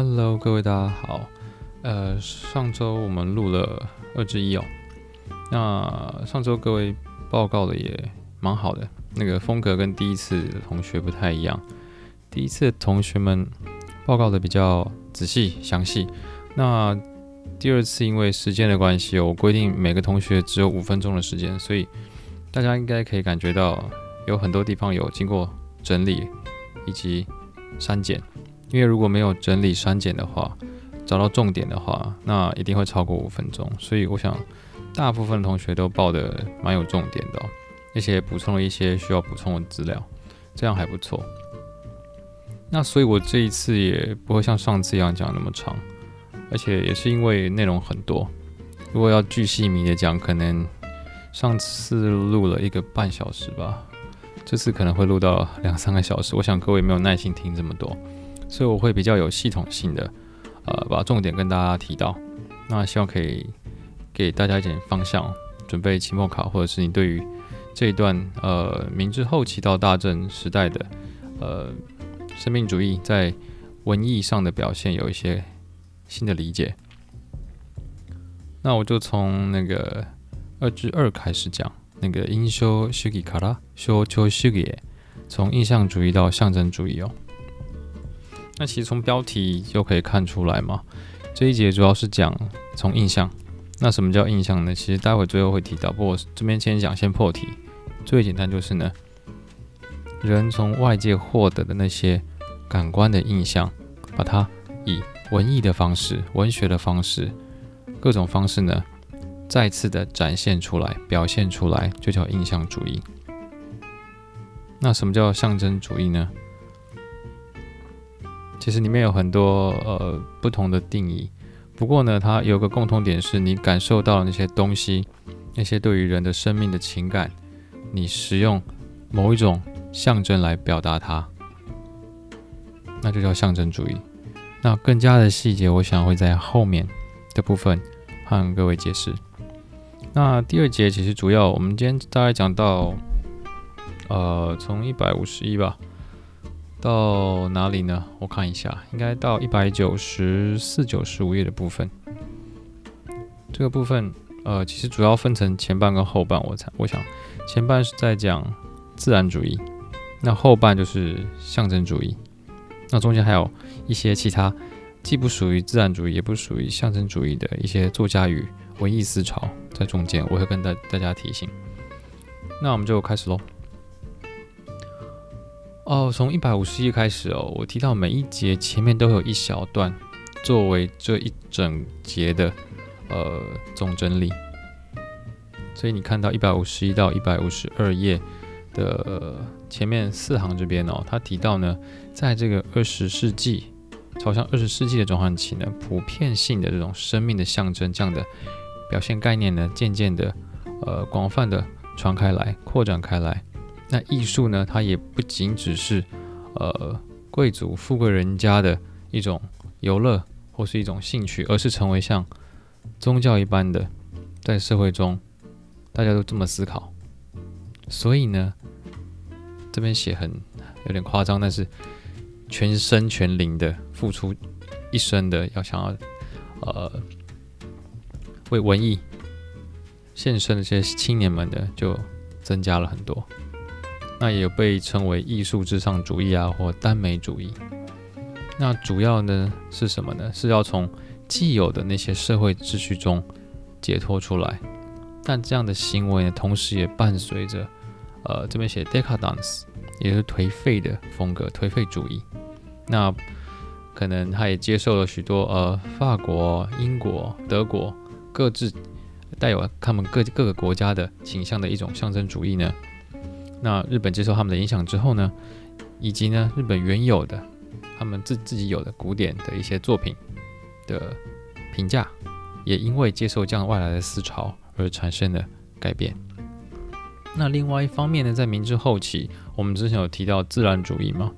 Hello，各位大家好。呃，上周我们录了二之一哦。那上周各位报告的也蛮好的，那个风格跟第一次的同学不太一样。第一次同学们报告的比较仔细详细。那第二次因为时间的关系，我规定每个同学只有五分钟的时间，所以大家应该可以感觉到有很多地方有经过整理以及删减。因为如果没有整理删减的话，找到重点的话，那一定会超过五分钟。所以我想，大部分同学都报的蛮有重点的，而且补充了一些需要补充的资料，这样还不错。那所以我这一次也不会像上次一样讲那么长，而且也是因为内容很多，如果要巨细靡的讲，可能上次录了一个半小时吧，这次可能会录到两三个小时。我想各位没有耐心听这么多。所以我会比较有系统性的，呃，把重点跟大家提到。那希望可以给大家一点方向，准备期末考，或者是你对于这一段呃明治后期到大正时代的呃生命主义在文艺上的表现有一些新的理解。那我就从那个二之二开始讲，那个印象主义から象徴主义へ，从印象主义到象征主义哦。 那其实从标题就可以看出来嘛，这一节主要是讲从印象。那什么叫印象呢？其实待会最后会提到，不过这边先讲先破题。最简单就是呢，人从外界获得的那些感官的印象，把它以文艺的方式、文学的方式、各种方式呢，再次的展现出来、表现出来，就叫印象主义。那什么叫象征主义呢？其实里面有很多呃不同的定义，不过呢，它有个共同点是你感受到那些东西，那些对于人的生命的情感，你使用某一种象征来表达它，那就叫象征主义。那更加的细节，我想会在后面的部分和各位解释。那第二节其实主要我们今天大概讲到，呃，从一百五十一吧。到哪里呢？我看一下，应该到一百九十四、九十五页的部分。这个部分，呃，其实主要分成前半跟后半。我猜，我想前半是在讲自然主义，那后半就是象征主义。那中间还有一些其他，既不属于自然主义，也不属于象征主义的一些作家与文艺思潮在中间，我会跟大大家提醒。那我们就开始喽。哦，从一百五十页开始哦，我提到每一节前面都有一小段作为这一整节的呃总整理，所以你看到一百五十一到一百五十二页的前面四行这边哦，他提到呢，在这个二十世纪朝向二十世纪的转换期呢，普遍性的这种生命的象征这样的表现概念呢，渐渐的呃广泛的传开来，扩展开来。那艺术呢，它也不仅只是，呃，贵族富贵人家的一种游乐或是一种兴趣，而是成为像宗教一般的，在社会中大家都这么思考。所以呢，这边写很有点夸张，但是全身全灵的付出一生的，要想要呃为文艺献身的这些青年们的，就增加了很多。那也有被称为艺术至上主义啊，或耽美主义。那主要呢是什么呢？是要从既有的那些社会秩序中解脱出来。但这样的行为呢，同时也伴随着，呃，这边写 decadence，也是颓废的风格，颓废主义。那可能他也接受了许多呃，法国、英国、德国各自带有他们各各个国家的倾向的一种象征主义呢。那日本接受他们的影响之后呢，以及呢日本原有的他们自自己有的古典的一些作品的评价，也因为接受这样外来的思潮而产生了改变。那另外一方面呢，在明治后期，我们之前有提到自然主义嘛，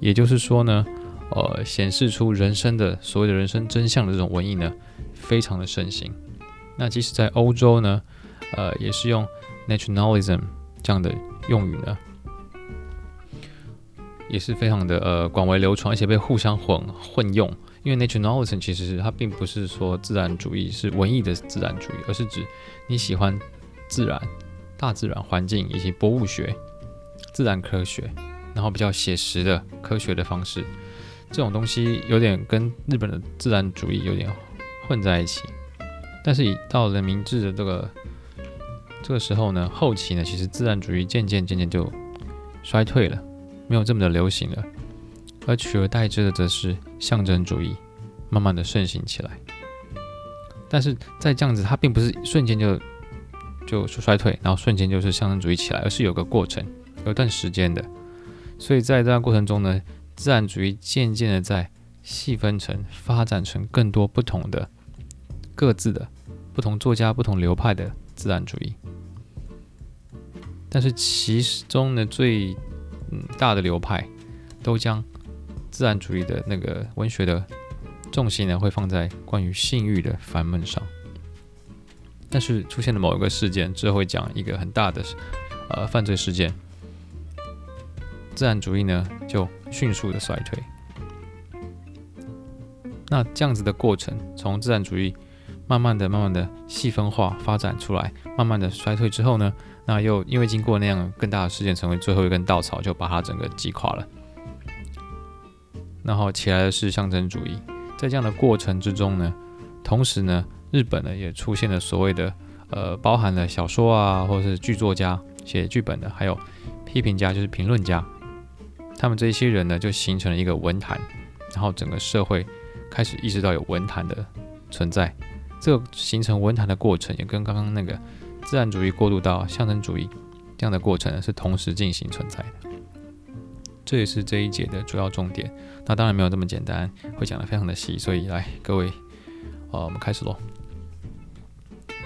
也就是说呢，呃，显示出人生的所谓的人生真相的这种文艺呢，非常的盛行。那即使在欧洲呢，呃，也是用 nationalism 这样的。用语呢，也是非常的呃广为流传，而且被互相混混用，因为 Naturalism 其实它并不是说自然主义是文艺的自然主义，而是指你喜欢自然、大自然环境以及博物学、自然科学，然后比较写实的科学的方式，这种东西有点跟日本的自然主义有点混在一起。但是，以到了明治的这个这个时候呢，后期呢，其实自然主义渐渐渐渐就衰退了，没有这么的流行了。而取而代之的则是象征主义，慢慢的盛行起来。但是在这样子，它并不是瞬间就就衰退，然后瞬间就是象征主义起来，而是有个过程，有段时间的。所以在这段过程中呢，自然主义渐渐的在细分成、发展成更多不同的、各自的不同作家、不同流派的自然主义。但是其中呢，最嗯大的流派都将自然主义的那个文学的重心呢，会放在关于性欲的烦闷上。但是出现了某一个事件之后，会讲一个很大的呃犯罪事件，自然主义呢就迅速的衰退。那这样子的过程，从自然主义慢慢的、慢慢的细分化发展出来，慢慢的衰退之后呢，那又因为经过那样更大的事件，成为最后一根稻草，就把它整个击垮了。然后起来的是象征主义，在这样的过程之中呢，同时呢，日本呢也出现了所谓的呃，包含了小说啊，或者是剧作家写剧本的，还有批评家，就是评论家，他们这一些人呢就形成了一个文坛，然后整个社会开始意识到有文坛的存在，这形成文坛的过程也跟刚刚那个自然主义过渡到象征主义这样的过程是同时进行存在的。这也是这一节的主要重点。那当然没有这么简单，会讲的非常的细。所以来，各位，呃，我们开始喽。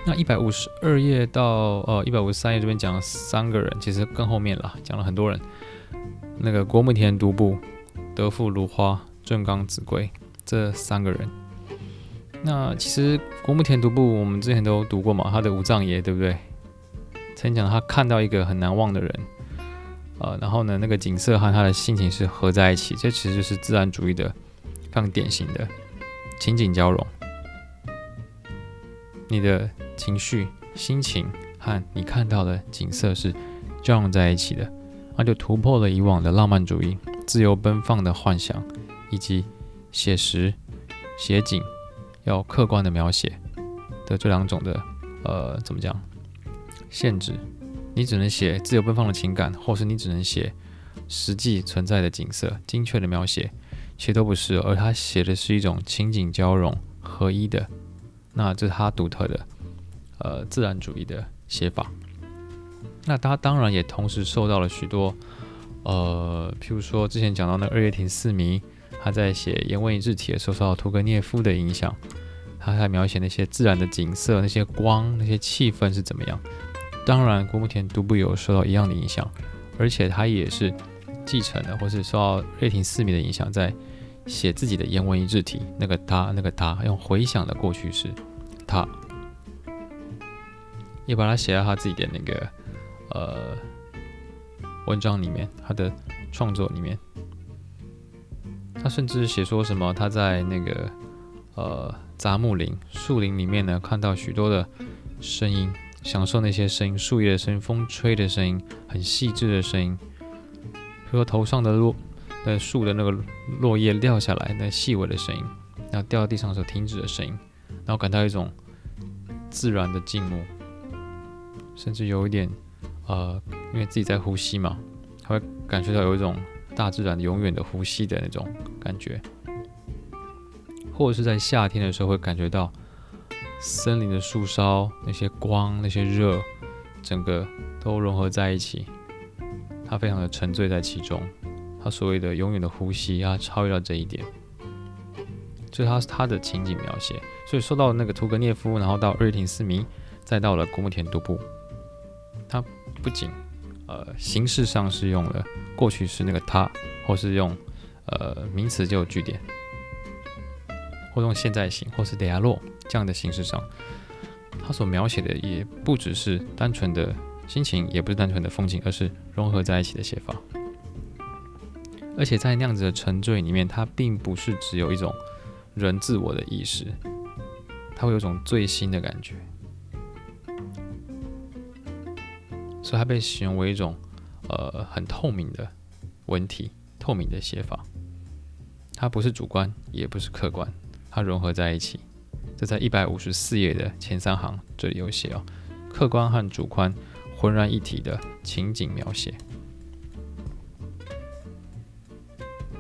那一百五十二页到呃一百五十三页这边讲了三个人，其实更后面了，讲了很多人。那个国木田独步、德富如花、正刚子规这三个人。那其实国木田独步我们之前都读过嘛，他的五藏爷对不对？曾经讲他看到一个很难忘的人。呃，然后呢，那个景色和他的心情是合在一起，这其实就是自然主义的非常典型的情景交融。你的情绪、心情和你看到的景色是交融在一起的，那就突破了以往的浪漫主义、自由奔放的幻想，以及写实、写景要客观的描写的这两种的呃，怎么讲限制。你只能写自由奔放的情感，或是你只能写实际存在的景色，精确的描写，其实都不是。而他写的是一种情景交融合一的，那这是他独特的呃自然主义的写法。那他当然也同时受到了许多呃，譬如说之前讲到那二月亭四迷，他在写《颜文一日帖》的时候受到屠格涅夫的影响，他在描写那些自然的景色、那些光、那些气氛是怎么样。当然，国木田独步有受到一样的影响，而且他也是继承了，或是受到瑞廷四迷的影响，在写自己的颜文一日帖。那个他，那个他，用回想的过去式，他也把它写在他自己的那个呃文章里面，他的创作里面。他甚至写说什么，他在那个呃杂木林、树林里面呢，看到许多的声音。享受那些声音，树叶的声音，风吹的声音，很细致的声音，比如说头上的落，那树的那个落叶掉下来，那细微的声音，然后掉到地上的时候停止的声音，然后感到一种自然的静默，甚至有一点，呃，因为自己在呼吸嘛，他会感觉到有一种大自然永远的呼吸的那种感觉，或者是在夏天的时候会感觉到。森林的树梢，那些光，那些热，整个都融合在一起。他非常的沉醉在其中，他所谓的永远的呼吸，他超越了这一点。这是他他的情景描写。所以说到那个屠格涅夫，然后到二叶亭四迷，再到了古木田独步，他不仅呃形式上是用了过去式那个他，或是用呃名词就有句点。或用现在形，或是德亚洛这样的形式上，他所描写的也不只是单纯的心情，也不是单纯的风景，而是融合在一起的写法。而且在那样子的沉醉里面，它并不是只有一种人自我的意识，它会有种最新的感觉，所以它被形容为一种呃很透明的文体，透明的写法。它不是主观，也不是客观，它融合在一起。这在一百五十四页的前三行这里有写哦，客观和主观浑然一体的情景描写。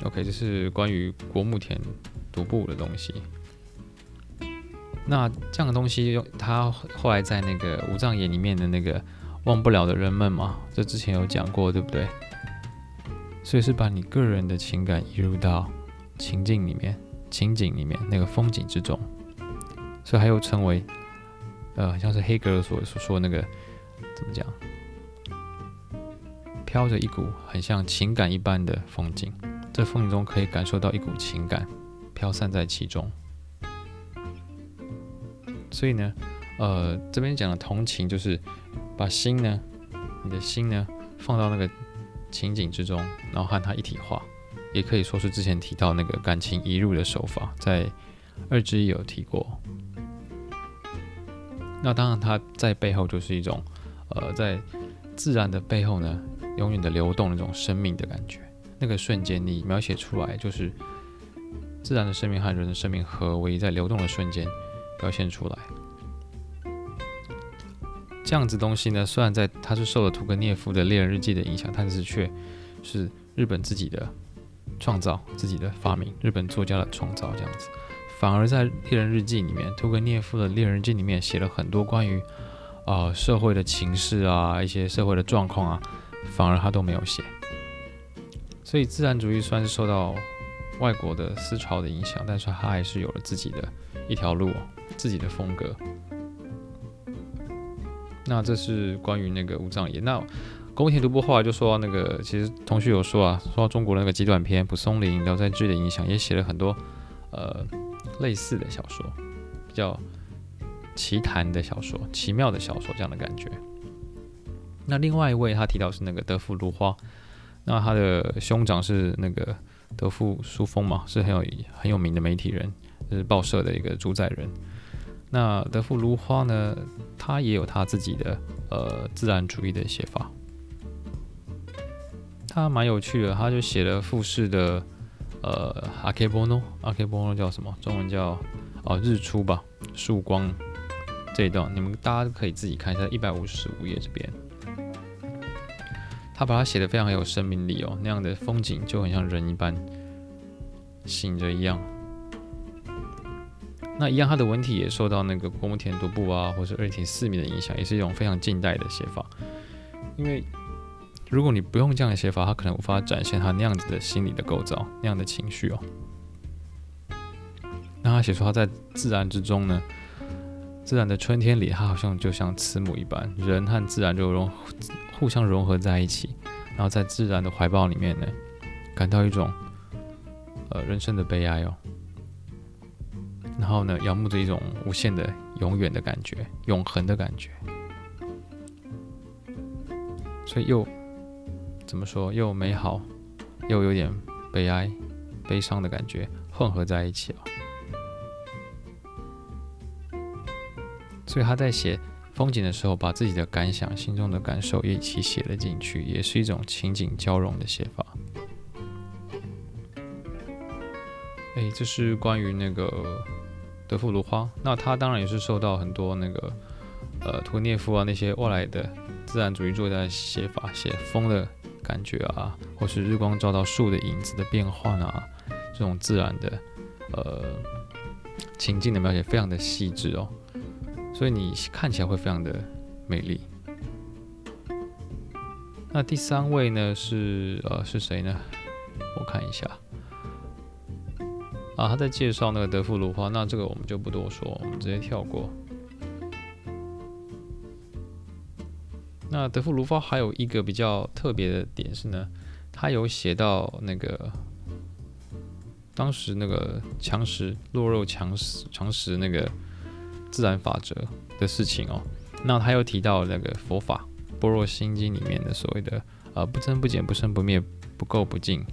OK，这是关于郭木田独步的东西。那这样的东西，他后来在那个五藏眼里面的那个忘不了的人们嘛，这之前有讲过，对不对？所以是把你个人的情感移入到情境里面、情景里面那个风景之中，所以还有称为呃，像是黑格尔所所说的那个怎么讲，飘着一股很像情感一般的风景。在风景中可以感受到一股情感飘散在其中，所以呢，呃，这边讲的同情就是把心呢，你的心呢放到那个情景之中，然后和它一体化，也可以说是之前提到那个感情移入的手法，在二之一有提过。那当然，它在背后就是一种，呃，在自然的背后呢，永远的流动那种生命的感觉。那个瞬间，你描写出来就是自然的生命和人的生命合为一，在流动的瞬间表现出来。这样子东西呢，虽然在它是受了屠格涅夫的《猎人日记》的影响，但是却是日本自己的创造、自己的发明，日本作家的创造。这样子，反而在《猎人日记》里面，屠格涅夫的《猎人日记》里面写了很多关于啊、社会的情势啊，一些社会的状况啊，反而他都没有写。所以自然主义算是受到外国的思潮的影响，但是他还是有了自己的一条路，自己的风格。那这是关于那个武藏野。那宫田独步后来就说那个，其实同学有说啊，说到中国的那个极短篇蒲松龄、聊斋志的影响，也写了很多呃类似的小说，比较奇谈的小说、奇妙的小说这样的感觉。那另外一位他提到是那个德富如花。那他的兄长是那个德富书峰嘛，是很有很有名的媒体人，就是报社的一个主宰人。那德富芦花呢，他也有他自己的呃自然主义的写法，他蛮有趣的，他就写了富士的呃阿克波诺，阿克波诺叫什么？中文叫哦、日出吧，曙光这一段，你们大家可以自己看一下一百五十五页这边。他把它写得非常有生命力哦，那样的风景就很像人一般醒着一样。那一样，他的文体也受到那个郭木田独步啊，或是二田四弥的影响，也是一种非常近代的写法。因为如果你不用这样的写法，他可能无法展现他那样子的心理的构造，那样的情绪哦。那他写出他在自然之中呢，自然的春天里，他好像就像慈母一般，人和自然就融。互相融合在一起，然后在自然的怀抱里面呢，感到一种呃人生的悲哀哦。然后呢，仰慕着一种无限的、永远的感觉，永恒的感觉。所以又怎么说？又美好，又有点悲哀、悲伤的感觉混合在一起哦。所以他在写。风景的时候，把自己的感想、心中的感受也一起写了进去，也是一种情景交融的写法。哎，这是关于那个德富如花。那他当然也是受到很多那个呃屠涅夫啊那些外来的自然主义作家的写法，写风的感觉啊，或是日光照到树的影子的变换啊，这种自然的呃情境的描写非常的细致哦。所以你看起来会非常的美丽。那第三位呢是呃是谁呢？我看一下。啊，他在介绍那个德富如花，那这个我们就不多说，我们直接跳过。那德富如花还有一个比较特别的点是呢，他有写到那个当时那个强食弱肉强食强食那个。自然法则的事情哦，那他又提到那个佛法《般若心经》里面的所谓的呃不增不减、不生不灭、不垢不净，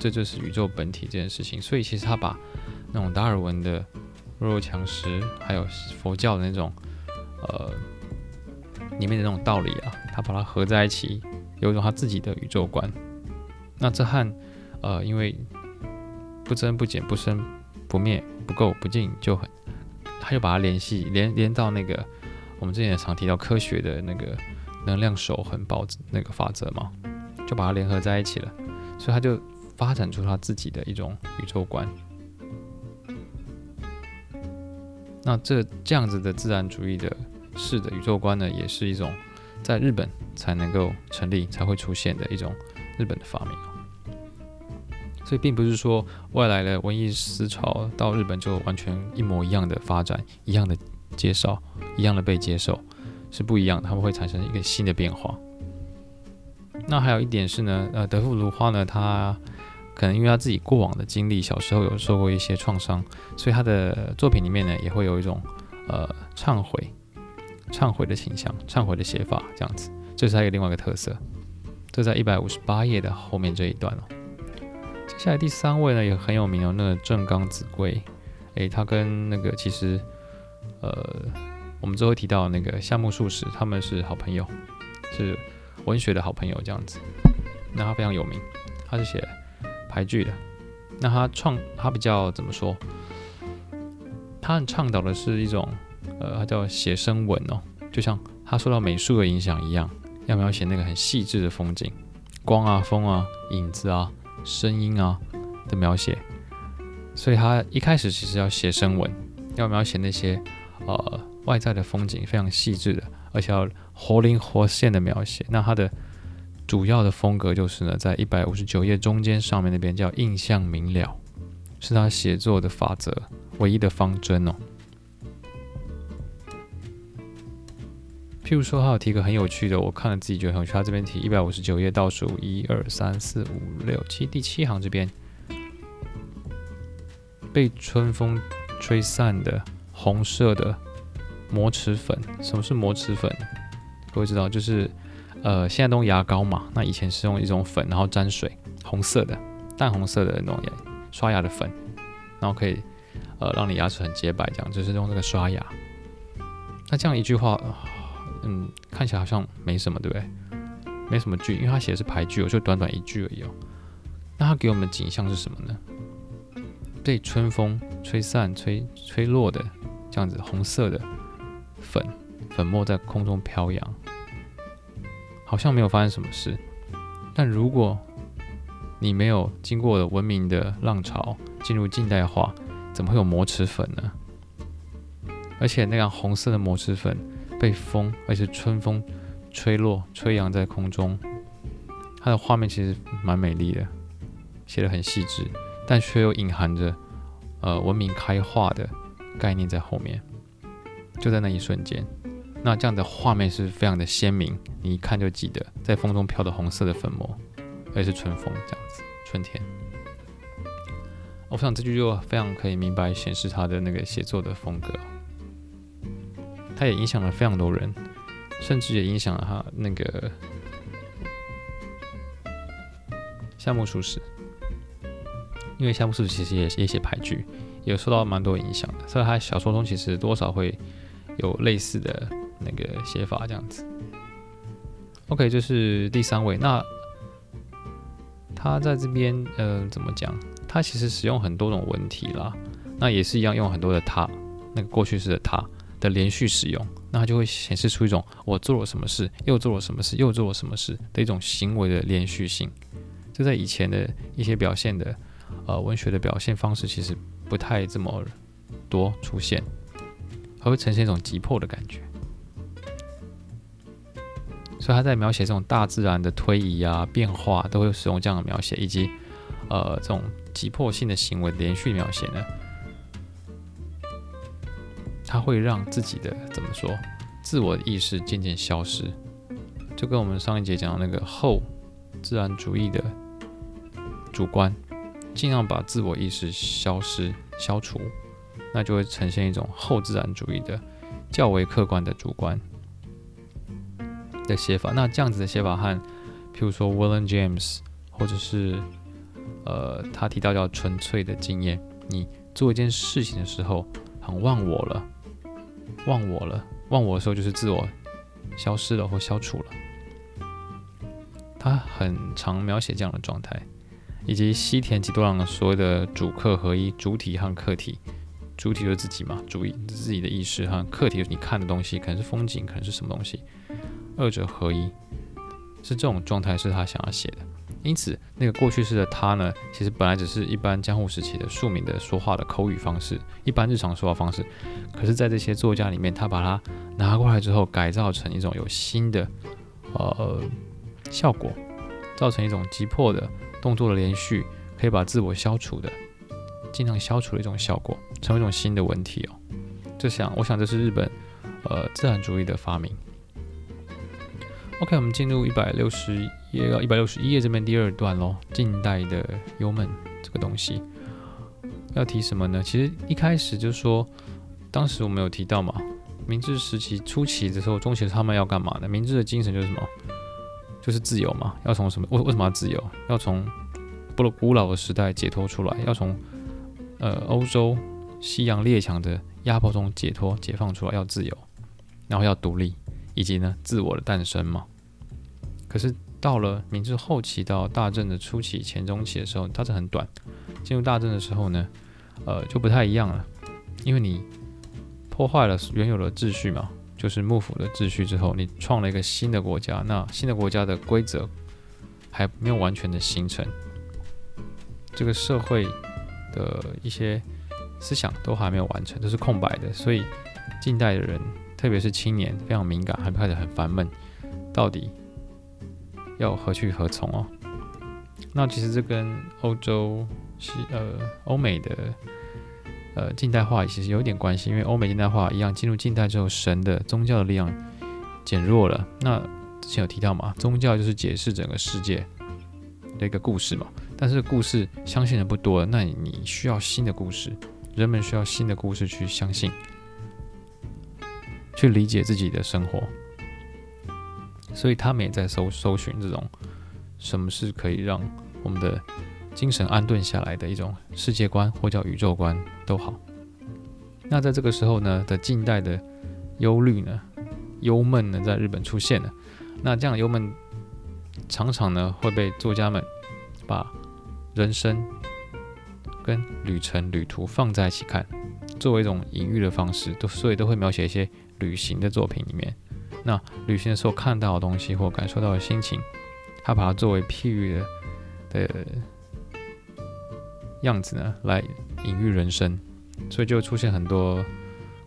这就是宇宙本体这件事情。所以其实他把那种达尔文的弱肉强食，还有佛教的那种呃里面的那种道理啊，他把它合在一起，有一种他自己的宇宙观。那这和呃因为不增不减不生不灭不垢不净就很，他就把它联系连连到那个我们之前也常提到科学的那个能量守恒保那个法则嘛，就把它联合在一起了，所以他就发展出他自己的一种宇宙观。那这这样子的自然主义的式的宇宙观呢，也是一种在日本才能够成立才会出现的一种日本的发明。所以并不是说外来的文艺思潮到日本就完全一模一样的发展，一样的介绍，一样的被接受，是不一样的，他们会产生一个新的变化。那还有一点是呢，呃，德富卢花呢，他可能因为他自己过往的经历，小时候有受过一些创伤，所以他的作品里面呢，也会有一种呃忏悔、忏悔的倾向、忏悔的写法，这样子，这是他一个另外一个特色。这在一百五十八页的后面这一段哦。接下来第三位呢，也很有名哦，那个正冈子规，诶，他跟那个其实，呃，我们之后提到那个夏目漱石，他们是好朋友，是文学的好朋友这样子。那他非常有名，他是写排剧的。那他创，他比较怎么说？他很倡导的是一种，呃，他叫写生文哦，就像他受到美术的影响一样，要描写那个很细致的风景，光啊、风啊、影子啊。声音啊的描写，所以他一开始其实要写生文，要描写那些呃外在的风景，非常细致的，而且要活灵活现的描写。那他的主要的风格就是呢，在一百五十九页中间上面那边叫印象明了，是他写作的法则，唯一的方针哦。譬如说，他有提个很有趣的，我看了自己觉得很有趣。他这边提一百五十九页倒数一二三四五六七第七行这边，被春风吹散的红色的磨齿粉。什么是磨齿粉？各位知道，就是呃，现在都用牙膏嘛。那以前是用一种粉，然后沾水，红色的、淡红色的那种刷牙的粉，然后可以呃让你牙齿很洁白，这样就是用这个刷牙。那这样一句话。嗯，看起来好像没什么，对不对？没什么句，因为他写的是排句，我就短短一句而已哦。那他给我们的景象是什么呢？被春风吹散、吹吹落的这样子红色的粉粉末在空中飘扬，好像没有发生什么事。但如果你没有经过文明的浪潮，进入近代化，怎么会有磨齿粉呢？而且那样红色的磨齿粉。被风，而且春风吹落、吹扬在空中，它的画面其实蛮美丽的，写得很细致，但却又隐含着呃文明开化的概念在后面。就在那一瞬间，那这样的画面是非常的鲜明，你一看就记得，在风中飘的红色的粉末，而且是春风这样子，春天。我想这句就非常可以明白显示他的那个写作的风格。他也影响了非常多人，甚至也影响了他那个夏目漱石，因为夏目漱石其实也也写俳句，也受到蛮多影响的，所以他小说中其实多少会有类似的那个写法这样子。OK，这是第三位，那他在这边呃怎么讲？他其实使用很多种文体啦，那也是一样用很多的他，那个过去式的他。的连续使用，那它就会显示出一种我做了什么事，又做了什么事，又做了什么事的一种行为的连续性。这在以前的一些表现的呃文学的表现方式，其实不太这么多出现，还会呈现一种急迫的感觉。所以他在描写这种大自然的推移啊、变化，都会使用这样的描写，以及呃这种急迫性的行为连续描写呢。他会让自己的怎么说，自我意识渐渐消失，就跟我们上一节讲的那个后自然主义的主观，尽量把自我意识消失消除，那就会呈现一种后自然主义的较为客观的主观的写法。那这样子的写法和，譬如说 William James，或者是呃他提到叫纯粹的经验，你做一件事情的时候很忘我了，忘我了，忘我的时候就是自我消失了或消除了。他很常描写这样的状态，以及西田几多郎所谓的主客合一，主体和客体，主体就是自己嘛，主意自己的意识和客体就是你看的东西，可能是风景，可能是什么东西，二者合一，是这种状态是他想要写的。因此，那个过去式的他呢，其实本来只是一般江户时期的庶民的说话的口语方式，一般日常说话方式。可是，在这些作家里面，他把它拿过来之后，改造成一种有新的，呃。效果造成一种急迫的动作的连续，可以把自我消除的，尽量消除的一种效果，成为一种新的文体哦。这想，我想这是日本呃自然主义的发明。OK，我们进入一百六十页到一百六十一页这边第二段喽。近代的幽门这个东西要提什么呢？其实一开始就说，当时我们有提到嘛，明治时期初期的时候，中期他们要干嘛呢？明治的精神就是什么？就是自由嘛，要从什么？为为什么要自由？要从不古老的时代解脱出来，要从呃欧洲西洋列强的压迫中解脱、解放出来，要自由，然后要独立，以及呢自我的诞生嘛。可是到了明治后期到大正的初期、前中期的时候，它是很短。进入大正的时候呢，呃就不太一样了，因为你破坏了原有的秩序嘛。就是幕府的秩序之后，你创了一个新的国家，那新的国家的规则还没有完全的形成，这个社会的一些思想都还没有完成，都是空白的，所以近代的人，特别是青年，非常敏感，还开始很烦闷，到底要何去何从哦？那其实这跟欧洲西呃欧美的。呃，近代化其实有点关系，因为欧美近代化一样，进入近代之后，神的宗教的力量减弱了。那之前有提到嘛，宗教就是解释整个世界的一个故事嘛。但是故事相信的不多，那你需要新的故事，人们需要新的故事去相信，去理解自己的生活。所以他们也在搜搜寻这种什么是可以让我们的。精神安顿下来的一种世界观，或叫宇宙观都好。那在这个时候呢的近代的忧虑呢、忧闷呢，在日本出现了。那这样的忧闷常常呢会被作家们把人生跟旅程、旅途放在一起看，作为一种隐喻的方式，都所以都会描写一些旅行的作品里面。那旅行的时候看到的东西或感受到的心情，他把它作为譬喻的的。样子呢，来隐喻人生，所以就出现很多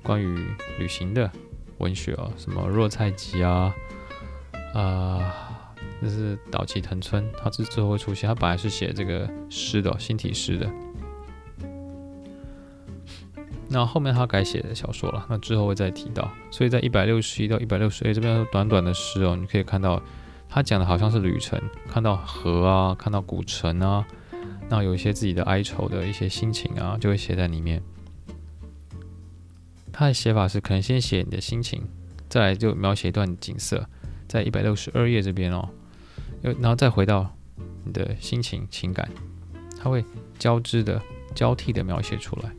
关于旅行的文学哦，什么若菜集啊，啊、这是岛崎藤村，他之之后会出现，他本来是写这个诗的、哦，新体诗的，那后面他改写的小说了，那之后会再提到，所以在一百六十一到一百六十二这边短短的诗哦，你可以看到他讲的好像是旅程，看到河啊，看到古城啊。那有一些自己的哀愁的一些心情啊，就会写在里面。他的写法是可能先写你的心情，再来就描写一段景色，在一百六十二页这边哦，又然后再回到你的心情情感，他会交织的交替的描写出来。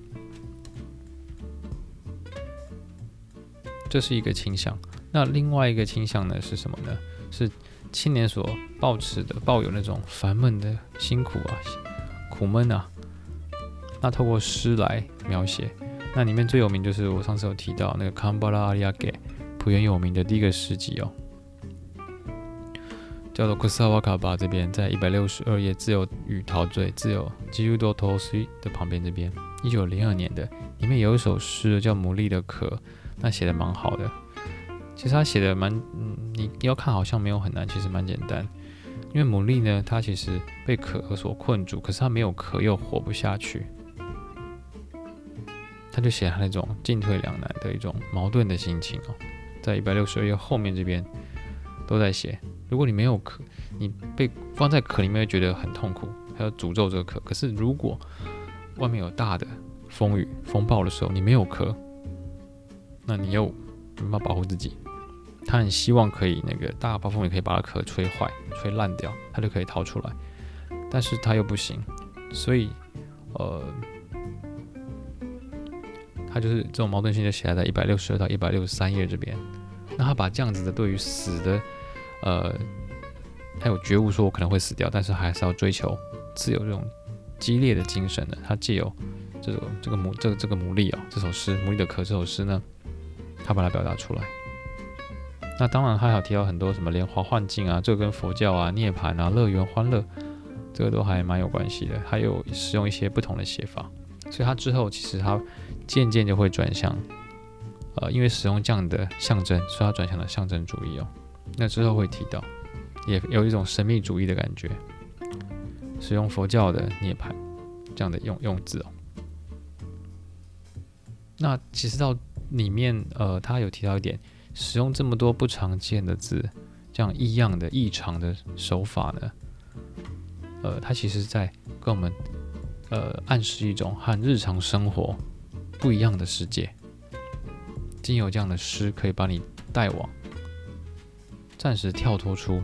这是一个倾向。那另外一个倾向呢是什么呢？是青年所抱持的、抱有那种烦闷的辛苦啊。苦闷啊，那透过诗来描写，那里面最有名就是我上次有提到那个康巴拉阿里亚给浦原有名的第一个诗集哦，叫做库萨瓦卡巴这边，在一百六十二页《自由与陶醉》自由基督多托西的旁边这边，一九零二年的，里面有一首诗叫《牡蛎的壳》，那写的蛮好的，其实他写的蛮，嗯，你要看好像没有很难，其实蛮简单。因为牡蛎呢，它其实被壳所困住，可是它没有壳又活不下去，他就写他那种进退两难的一种矛盾的心情哦，在一百六十二页后面这边都在写，如果你没有壳，你被放在壳里面会觉得很痛苦，还要诅咒这个壳。可是如果外面有大的风雨风暴的时候，你没有壳，那你又没办法保护自己。他很希望可以那个大暴风雨可以把它壳吹坏、吹烂掉，他就可以逃出来。但是他又不行，所以呃，他就是这种矛盾性就写在一百六十二到一百六十三页这边。那他把这样子的对于死的，呃，他有觉悟，说我可能会死掉，但是还是要追求自由这种激烈的精神的。他借由这个这个母这个这个牡蛎啊，这首诗《牡蛎的壳》这首诗呢，他把它表达出来。那当然，他还有提到很多什么莲花幻境啊，这跟佛教啊、涅槃啊、乐园欢乐，这个都还蛮有关系的。还有使用一些不同的写法，所以他之后其实他渐渐就会转向。呃，因为使用这样的象征，所以他转向了象征主义哦。那之后会提到，也有一种神秘主义的感觉，使用佛教的涅槃这样的用用字哦。那其实到里面，呃，他有提到一点，使用这么多不常见的字，这样异样的异常的手法呢，呃，他其实在跟我们呃暗示一种和日常生活不一样的世界。经由这样的诗，可以把你带往暂时跳脱出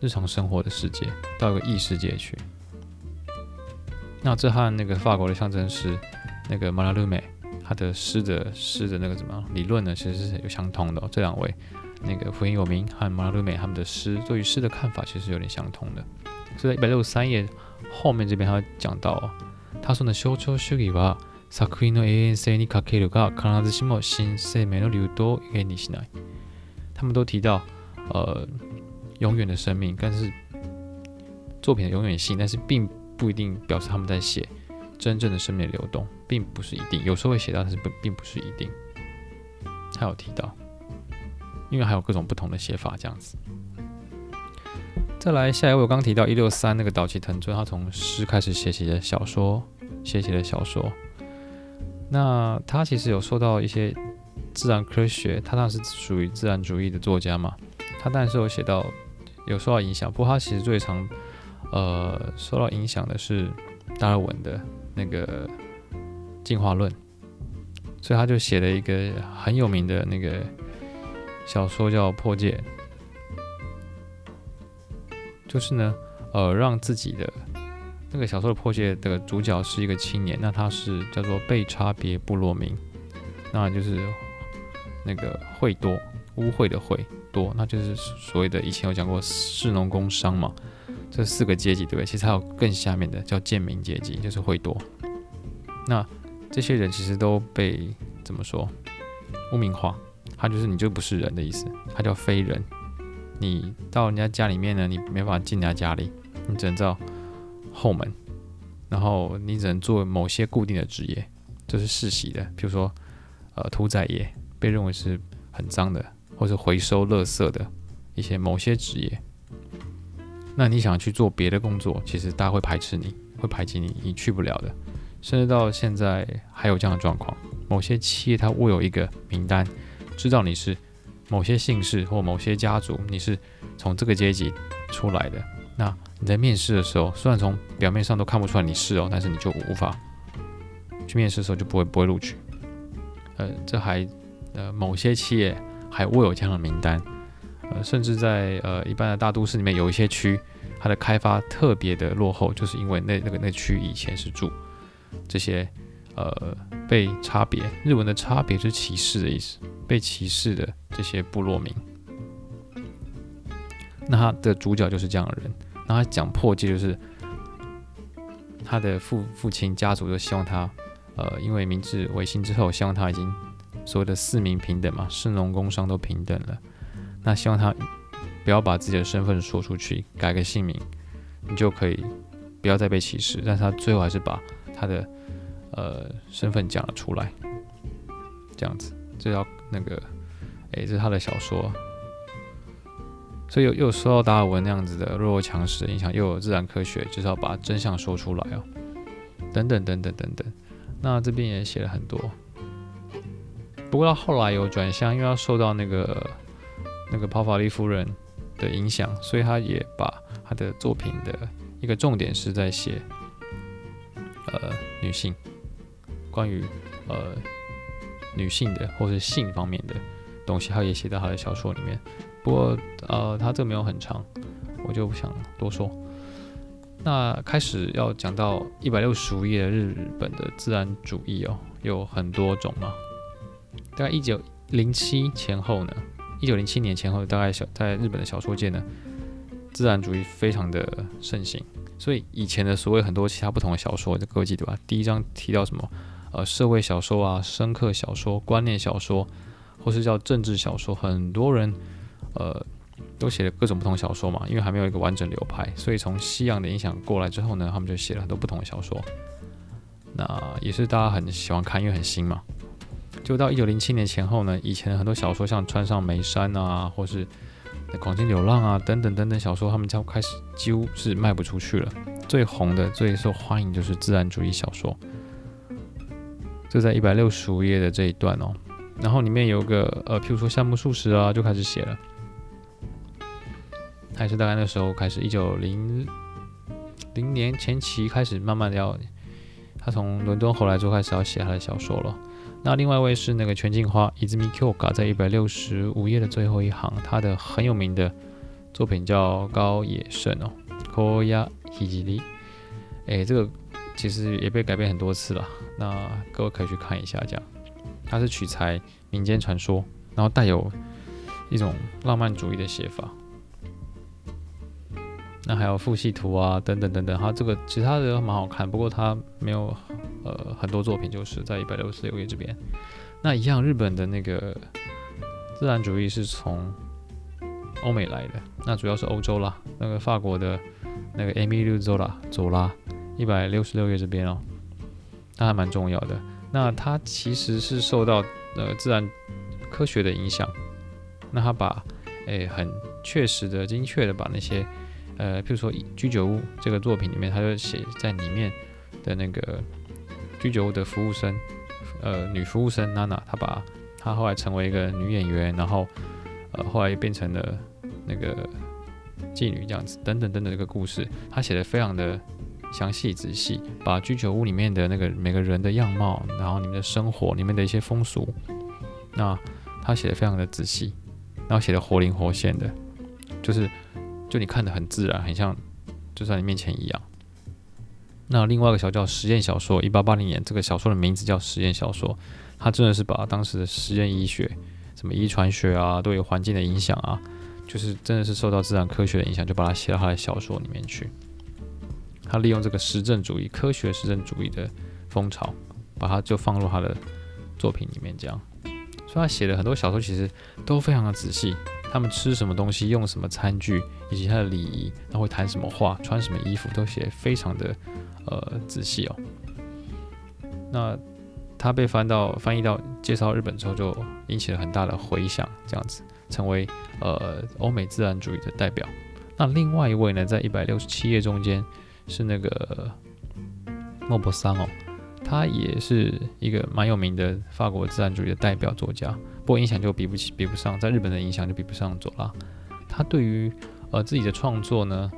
日常生活的世界，到一个异世界去。那这和那个法国的象征师那个马拉鲁美他的诗的诗的那个怎么样理论呢？其实是有相通的哦。这两位那个福音有名和马拉鲁梅他们的诗对于诗的看法其实有点相通的。所以在一百六十三页后面这边他会讲到，他说呢，修修修给吧。作品の永远性に欠けるが必ずしも新生命の流动を意味しない。他们都提到，呃，永远的生命，但是作品的永远性，但是并不一定表示他们在写真正的生命的流动， 并不是一定。有时候会写到，但是并并不是一定。他有提到，因为还有各种不同的写法，这样子。再来下一位，我刚提到一六三那个岛崎藤尊，他从诗开始写起的小说，写起的小说。那他其实有受到一些自然科学，他当然是属于自然主义的作家嘛。他当然是有写到，有受到影响。不过他其实最常，呃，受到影响的是达尔文的那个进化论，所以他就写了一个很有名的那个小说叫《破戒》，就是呢，呃，让自己的。那个小说的破戒的主角是一个青年，那他是叫做被差别部落民，那就是那个秽多污秽的秽多，那就是所谓的以前有讲过士农工商嘛，这四个阶级对不对？其实还有更下面的叫贱民阶级，就是秽多。那这些人其实都被怎么说污名化？他就是你就不是人的意思，他叫非人。你到人家家里面呢，你没法进人家家里，你只能到。后门，然后你只能做某些固定的职业，这、就是世袭的，比如说，呃，屠宰业被认为是很脏的，或者回收垃圾的一些某些职业。那你想去做别的工作，其实大家会排斥你，会排挤你，你去不了的。甚至到现在还有这样的状况，某些企业它握有一个名单，知道你是某些姓氏或某些家族，你是从这个阶级出来的，那。你在面试的时候，虽然从表面上都看不出来你是哦，但是你就无法去面试的时候就不会不会录取。呃，这还呃某些企业还握有这样的名单，呃，甚至在呃一般的大都市里面有一些区，它的开发特别的落后，就是因为那那个那区以前是住这些呃被差别，日文的差别是歧视的意思，被歧视的这些部落民。那他的主角就是这样的人。那他讲破戒，就是他的父父亲家族就希望他，呃，因为明治维新之后，希望他已经所谓的四民平等嘛，士农工商都平等了。那希望他不要把自己的身份说出去，改个姓名，你就可以不要再被歧视。但是他最后还是把他的呃身份讲了出来，这样子，这要那个，哎，这是他的小说。所以又又受到达尔文那样子的弱肉强食的影响，又有自然科学，就是要把真相说出来哦，等等等等等等。那这边也写了很多，不过到后来有转向，因为要受到那个那个泡法利夫人的影响，所以他也把他的作品的一个重点是在写呃女性，关于呃女性的或是性方面的东西，他也写到他的小说里面。不过，呃，他这个没有很长，我就不想多说。那开始要讲到一百六十五页的日本的自然主义哦，有很多种嘛。大概一九零七前后呢，一九零七年前后，大概小在日本的小说界呢，自然主义非常的盛行。所以以前的所谓很多其他不同的小说，各位记得吧？第一章提到什么？呃，社会小说啊，深刻小说、观念小说，或是叫政治小说，很多人呃。都写了各种不同小说嘛，因为还没有一个完整流派，所以从西洋的影响过来之后呢，他们就写了很多不同的小说。那也是大家很喜欢看，因为很新嘛。就到一九零七年前后呢，以前的很多小说像《川上梅山》啊，或是《广津流浪》啊等等等等小说，他们就开始几乎是卖不出去了。最红的、最受欢迎就是自然主义小说。就在一百六十五页的这一段哦，然后里面有个呃，譬如说夏目漱石啊，就开始写了。还是大概那时候开始，一九零零年前期开始，慢慢的要他从伦敦回来之后开始要写他的小说了。那另外一位是那个泉镜花伊兹米 Q 嘎，在一百六十五页的最后一行，他的很有名的作品叫《高野胜》哦，Koya Hijiri。哎，这个其实也被改编很多次了，那各位可以去看一下。这样，它是取材民间传说，然后带有一种浪漫主义的写法。那还有《父系图》啊，等等等等，它这个其他的蛮好看，不过它没有呃很多作品，就是在一百六十六页这边。那一样，日本的那个自然主义是从欧美来的，那主要是欧洲啦。那个法国的那个 Émile Zola 左拉，一百六十六页这边哦，那还蛮重要的。那它其实是受到呃自然科学的影响，那他把诶、很确实的、精确的把那些呃，譬如说《居酒屋》这个作品里面，他就写在里面的那个居酒屋的服务生，呃，女服务生娜娜，她把她后来成为一个女演员，然后呃，后来变成了那个妓女这样子，等等等等这个故事，她写的非常的详细仔细，把居酒屋里面的那个每个人的样貌，然后你们的生活里面的一些风俗，那他写的非常的仔细，然后写的活灵活现的，就是。就你看的很自然，很像就在你面前一样。那另外一个小叫实验小说，一八八零年，这个小说的名字叫实验小说。他真的是把当时的实验医学，什么遗传学啊，对环境的影响啊，就是真的是受到自然科学的影响，就把它写到他的小说里面去。他利用这个实证主义、科学实证主义的风潮，把它就放入他的作品里面，这样。所以他写的很多小说其实都非常的仔细。他们吃什么东西，用什么餐具，以及他的礼仪，他会谈什么话，穿什么衣服，都写非常的呃仔细哦。那他被翻到翻译到介绍日本之后，就引起了很大的回响，这样子成为呃欧美自然主义的代表。那另外一位呢，在一百六十七页中间是那个莫泊桑哦，他也是一个蛮有名的法国自然主义的代表作家。不过影响就比不起，比不上，在日本的影响就比不上左拉。他对于呃自己的创作呢，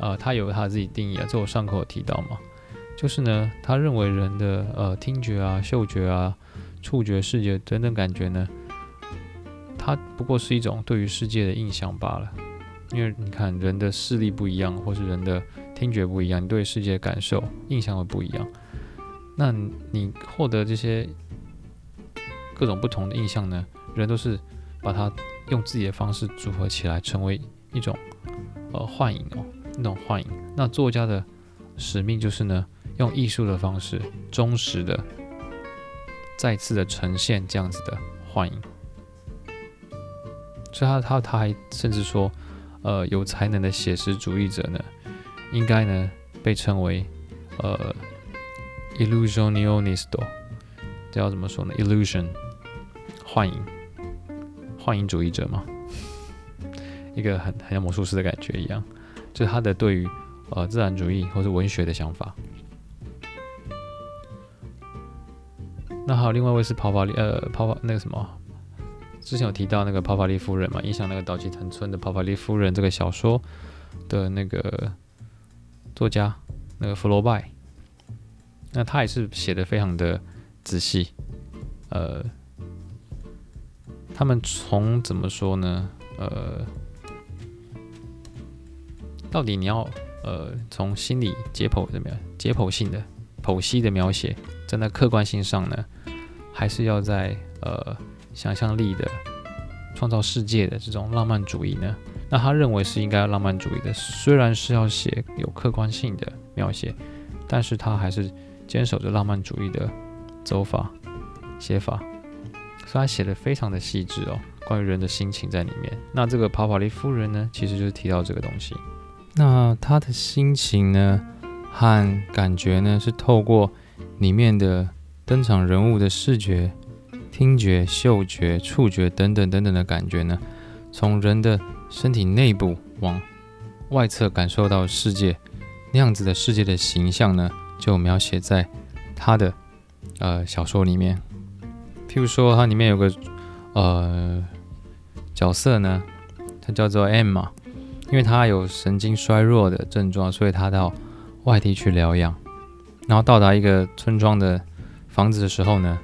呃，他有他自己定义啊，这我上课有提到嘛，就是呢，他认为人的呃听觉啊、嗅觉啊、触觉、视觉等等感觉呢，它不过是一种对于世界的印象罢了。因为你看人的视力不一样，或是人的听觉不一样，你对世界的感受、印象会不一样。那你获得这些。各种不同的印象呢，人都是把它用自己的方式组合起来，成为一种呃幻影哦，那种幻影。那作家的使命就是呢，用艺术的方式，忠实的再次的呈现这样子的幻影。所以他他他还甚至说，呃，有才能的写实主义者呢，应该呢被称为呃 illusionionist 这要怎么说呢？illusion。幻影，幻影主义者嘛，一个很很像魔术师的感觉一样，就是他的对于呃自然主义或是文学的想法。那还有另外一位是泡法利呃泡法那个什么，之前有提到那个泡法利夫人嘛，影响那个岛崎藤村的泡法利夫人这个小说的那个作家那个弗罗拜，那他也是写的非常的仔细，呃。他们从怎么说呢？呃，到底你要呃，从心理解剖怎么样？解剖性的剖析的描写，站在客观性上呢，还是要在呃想象力的创造世界的这种浪漫主义呢？那他认为是应该浪漫主义的，虽然是要写有客观性的描写，但是他还是坚守着浪漫主义的走法写法，所以他写的非常的细致哦，关于人的心情在里面。那这个帕帕利夫人呢，其实就是提到这个东西。那他的心情呢和感觉呢，是透过里面的登场人物的视觉、听觉、嗅觉、触觉等等等等的感觉呢，从人的。身体内部往外侧感受到世界那样子的世界的形象呢，就描写在他的呃小说里面。譬如说，它里面有个呃角色呢，他叫做 M 嘛，因为他有神经衰弱的症状，所以他到外地去疗养。然后到达一个村庄的房子的时候呢，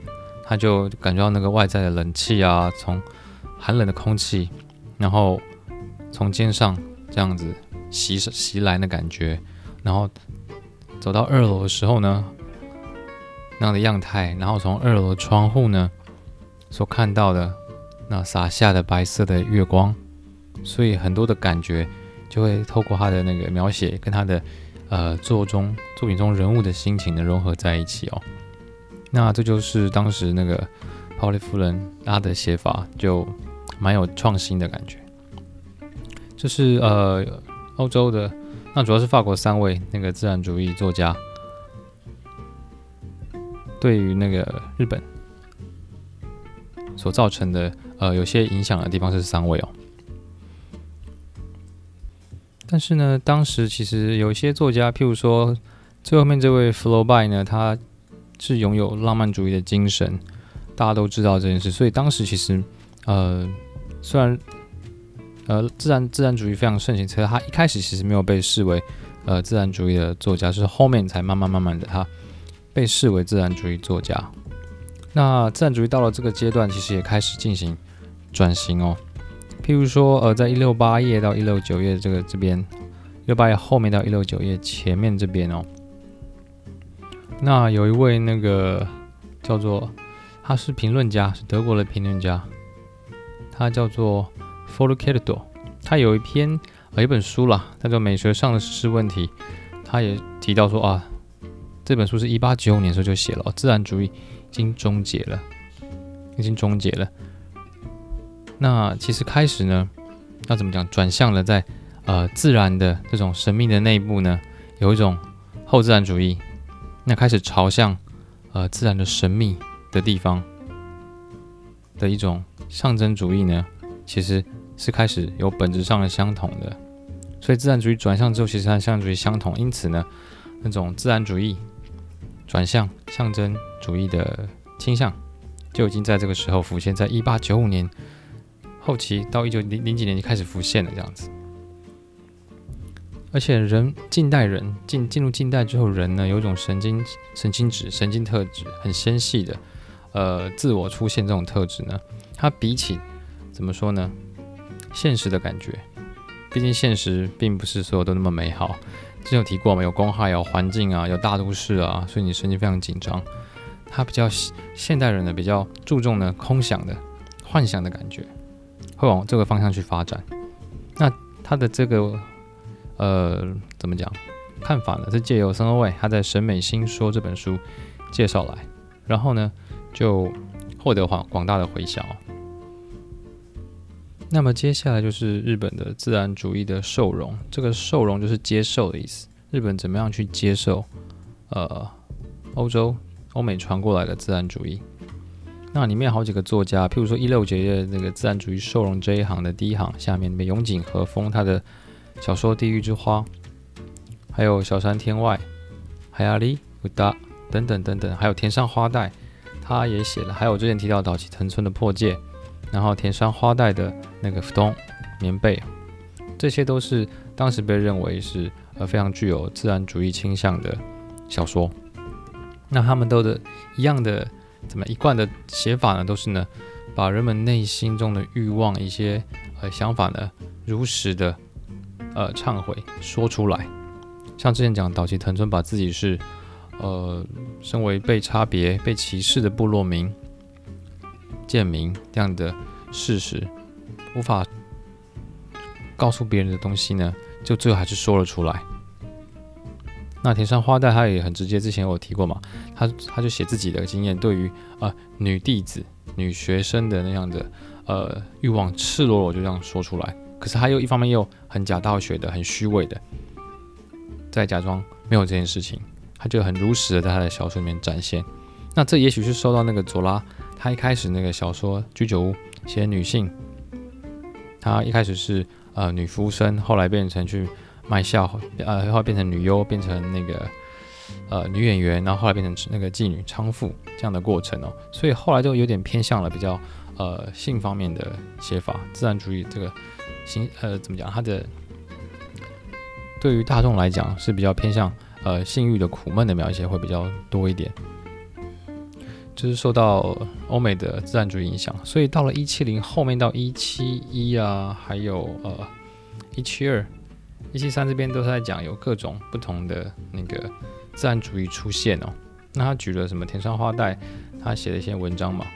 他就感觉到那个外在的冷气啊，从寒冷的空气，然后。从肩上这样子袭袭来的感觉，然后走到二楼的时候呢，那样的样态，然后从二楼的窗户呢所看到的那洒下的白色的月光，所以很多的感觉就会透过他的那个描写，跟他的呃作中作品中人物的心情的融合在一起哦。那这就是当时那个帕帕利夫人他的写法，就蛮有创新的感觉。这是呃欧洲的，那主要是法国三位那个自然主义作家，对于那个日本所造成的呃有些影响的地方是三位哦。但是呢，当时其实有些作家，譬如说最后面这位福楼拜呢，他是拥有浪漫主义的精神，大家都知道这件事，所以当时其实呃虽然。呃，自然自然主义非常盛行，其实他一开始其实没有被视为呃自然主义的作家，是后面才慢慢慢慢的他被视为自然主义作家。那自然主义到了这个阶段，其实也开始进行转型哦。譬如说，呃，在一六八页到一六九页这个这边，一六八页后面到一六九页前面这边哦，那有一位那个叫做他是评论家，是德国的评论家，他叫做。Fourcade，他有一篇呃一本书啦，叫做《美学上的实事问题》，他也提到说啊，这本书是一八九五年的时候就写了，自然主义已经终结了，已经终结了。那其实开始呢，要怎么讲，转向了在呃自然的这种神秘的内部呢，有一种后自然主义，那开始朝向呃自然的神秘的地方的一种象征主义呢，其实。是开始有本质上的相同的，所以自然主义转向之后，其实和象征主义相同，因此呢，那种自然主义转向象征主义的倾向，就已经在这个时候浮现，在一八九五年后期到一九零零几年就开始浮现了这样子。而且人近代人进进入近代之后，人呢有一种神经神经质神经特质，很纤细的呃自我出现这种特质呢，它比起怎么说呢？现实的感觉，毕竟现实并不是所有都那么美好。之前有提过嘛，有公害、有环境啊，有大都市啊，所以你神经非常紧张。他比较现代人呢比较注重呢空想的幻想的感觉，会往这个方向去发展。那他的这个呃怎么讲看法呢？是借由森欧卫他在《审美新说》这本书介绍来，然后呢就获得广广大的回响。那么接下来就是日本的自然主义的受容，这个受容就是接受的意思。日本怎么样去接受呃欧洲、欧美传过来的自然主义？那里面好几个作家，譬如说一六九页那个自然主义受容这一行的第一行下面，永井和风他的小说《地狱之花》，还有小山天外、海亚里乌达等等等等，还有田上花带，他也写了，还有之前提到岛崎藤村的《破戒》。然后田上花带的那个布団棉被，这些都是当时被认为是呃非常具有自然主义倾向的小说。那他们都的一样的怎么一贯的写法呢？都是呢把人们内心中的欲望一些呃想法呢如实的呃忏悔说出来。像之前讲岛崎藤村把自己是呃身为被差别、被歧视的部落民、贱民这样的事实，无法告诉别人的东西呢，就最后还是说了出来。那田上花代他也很直接，之前我提过嘛，他他就写自己的经验，对于啊、呃、女弟子、女学生的那样的呃欲望，赤裸裸就这样说出来。可是他又一方面又很假道学的、很虚伪的，在假装没有这件事情，他就很如实的在他的小说里面展现。那这也许是受到那个佐拉他一开始那个小说《居酒屋》写女性，他一开始是呃女服务生，后来变成去。卖笑，呃，后来变成女优，变成那个呃女演员，然后后来变成那个妓女、娼妇这样的过程哦，所以后来就有点偏向了比较呃性方面的写法，自然主义这个性呃怎么讲，它的对于大众来讲是比较偏向呃性欲的苦闷的描写会比较多一点，就是受到欧美的自然主义影响，所以到了一七零后面到一七一啊，还有呃一七二。一七三这边都是在讲有各种不同的那个自然主义出现哦。那他举了什么田上花代他写了一些文章嘛？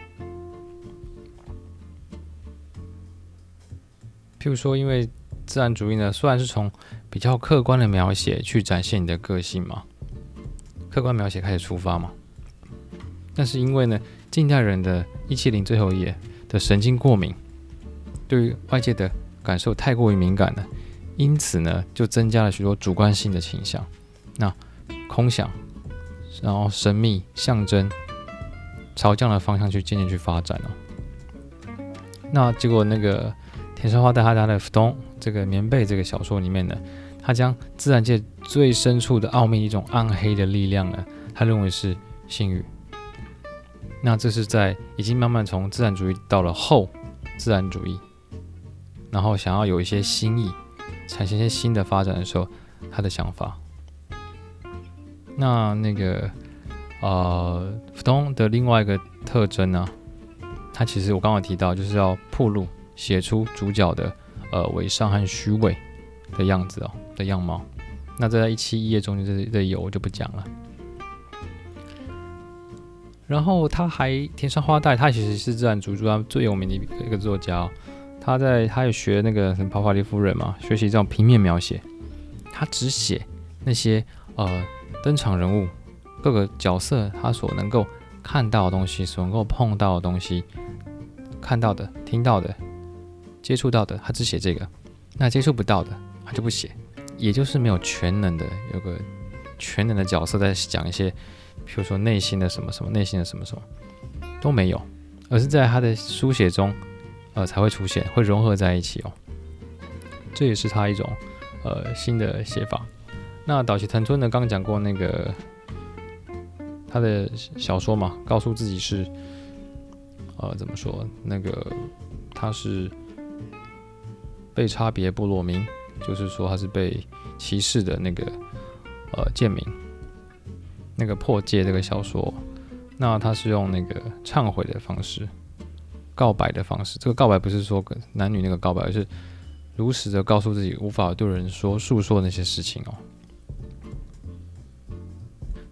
譬如说，因为自然主义呢，虽然是从比较客观的描写去展现你的个性嘛，客观描写开始出发嘛，但是因为呢，近代人的一七零最后一页的神经过敏，对于外界的感受太过于敏感了。因此呢，就增加了许多主观性的倾向，那空想，然后神秘象征，朝这样的方向去渐渐去发展了。那结果那个田上花代他家的《布団》这个棉被这个小说里面呢，他将自然界最深处的奥秘一种暗黑的力量呢，他认为是性欲。那这是在已经慢慢从自然主义到了后自然主义，然后想要有一些新意。产生一些新的发展的时候，他的想法。那那个呃，布団的另外一个特征呢，它其实我刚刚提到，就是要铺路写出主角的呃伪善和虚伪的样子哦的样貌。那在一期一页中间这这有我就不讲了。然后他还田上花代，他其实是自然主义最有名的一个作家哦。他在，他也学那个什么帕帕利夫人嘛，学习这种平面描写。他只写那些呃登场人物各个角色他所能够看到的东西，所能够碰到的东西，看到的、听到的、接触到的，他只写这个。那接触不到的，他就不写。也就是没有全能的，有个全能的角色在讲一些，比如说内心的什么什么，内心的什么什么都没有，而是在他的书写中。呃，才会出现，会融合在一起哦。这也是他一种呃新的写法。那岛崎藤村呢，刚刚讲过那个他的小说嘛，告诉自己是呃怎么说？那个他是被差别部落民，就是说他是被歧视的那个呃贱民。那个破戒这个小说，那他是用那个忏悔的方式。告白的方式，这个告白不是说跟男女那个告白，而是如实的告诉自己无法对人说诉说那些事情哦。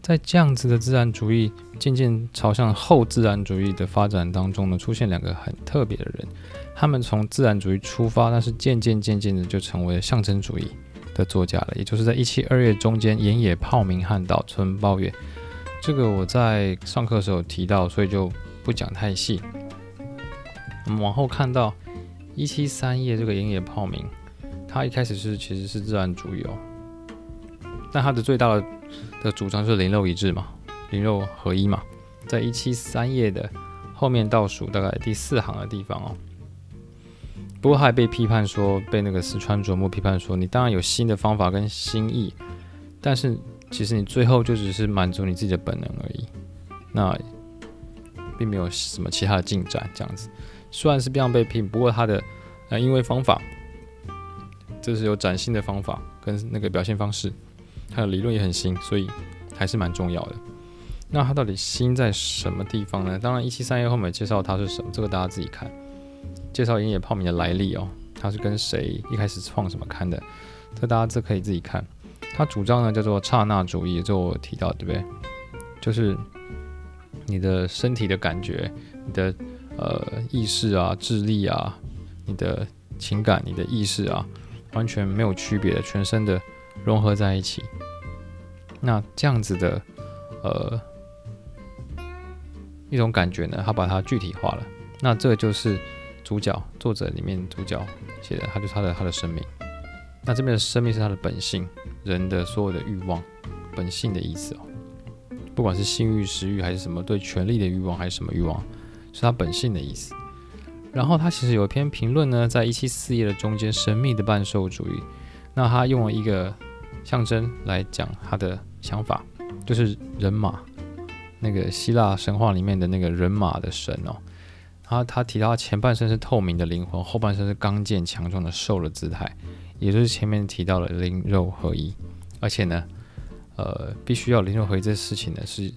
在这样子的自然主义渐渐朝向后自然主义的发展当中呢，出现两个很特别的人，他们从自然主义出发，但是渐渐渐渐的就成为了象征主义的作家了。也就是在一七二月中间，岩野泡明和岛村抱月，这个我在上课的时候提到，所以就不讲太细。我们往后看到一七三页这个岩野泡明，他一开始是其实是自然主义哦，但他的最大的的主张是灵肉一致嘛，灵肉合一嘛，在一七三页的后面倒数大概第四行的地方哦。不过还被批判说，被那个四川啄木批判说，你当然有新的方法跟新意，但是其实你最后就只是满足你自己的本能而已，那并没有什么其他的进展这样子。虽然是这样被批，不过他的呃，因为方法，这是有崭新的方法跟那个表现方式，他的理论也很新，所以还是蛮重要的。那他到底新在什么地方呢？当然，一七三页后面介绍他是什么，这个大家自己看。介绍岩野泡明的来历哦，他是跟谁一开始创什么刊的，这大家这可以自己看。他主张呢叫做刹那主义，就我提到对不对？就是你的身体的感觉，你的呃意识啊、智力啊、你的情感、你的意识啊，完全没有区别的，全身的融合在一起。那这样子的呃一种感觉呢，他把它具体化了。那这就是主角作者里面主角写的，他就是他的他的生命。那这边的生命是他的本性，人的所有的欲望，本性的意思哦。不管是性欲、食欲，还是什么对权力的欲望，还是什么欲望，是他本性的意思。然后他其实有一篇评论呢，在一七四页的中间，《神秘的半兽主义》。那他用了一个象征来讲他的想法，就是人马，那个希腊神话里面的那个人马的神哦。他他提到前半身是透明的灵魂，后半身是刚健强壮的兽的姿态。也就是前面提到了灵肉合一，而且呢，呃，必须要灵肉合一这事情呢，是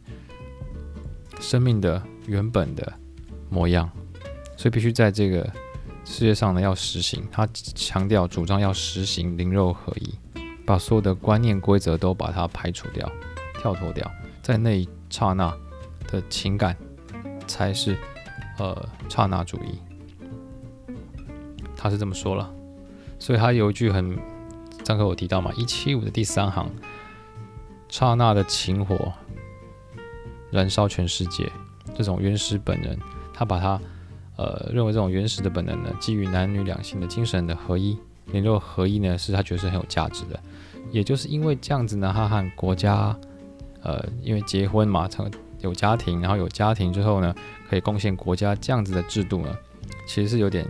生命的原本的模样，所以必须在这个世界上呢要实行。他强调主张要实行灵肉合一，把所有的观念规则都把它排除掉、跳脱掉，在那一刹那的情感才是呃刹那主义。他是这么说了。所以他有一句很，上课我提到嘛，一七五的第三行，刹那的情火燃烧全世界，这种原始本能，他把它呃认为这种原始的本能呢，基于男女两性的精神的合一，灵肉合一呢，是他觉得是很有价值的。也就是因为这样子呢，他和国家呃，因为结婚嘛，成有家庭，然后有家庭之后呢，可以贡献国家这样子的制度呢，其实是有点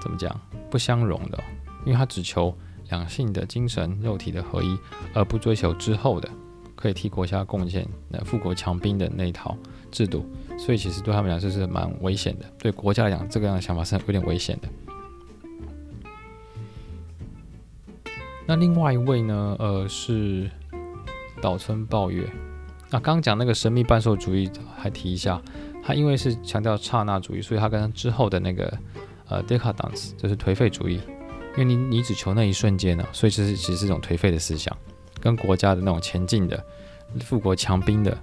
怎么讲？不相容的，因为他只求两性的精神肉体的合一，而不追求之后的可以替国家贡献、那富国强兵的那一套制度，所以其实对他们来说是蛮危险的。对国家来讲，这个样的想法是有点危险的。那另外一位呢？呃，是岛村抱月。那刚刚讲那个神秘半兽主义，还提一下，他因为是强调刹那主义，所以他跟之后的那个。呃，decadence 就是颓废主义，因为你你只求那一瞬间呢，所以这是其实是一种颓废的思想，跟国家的那种前进的富国强兵的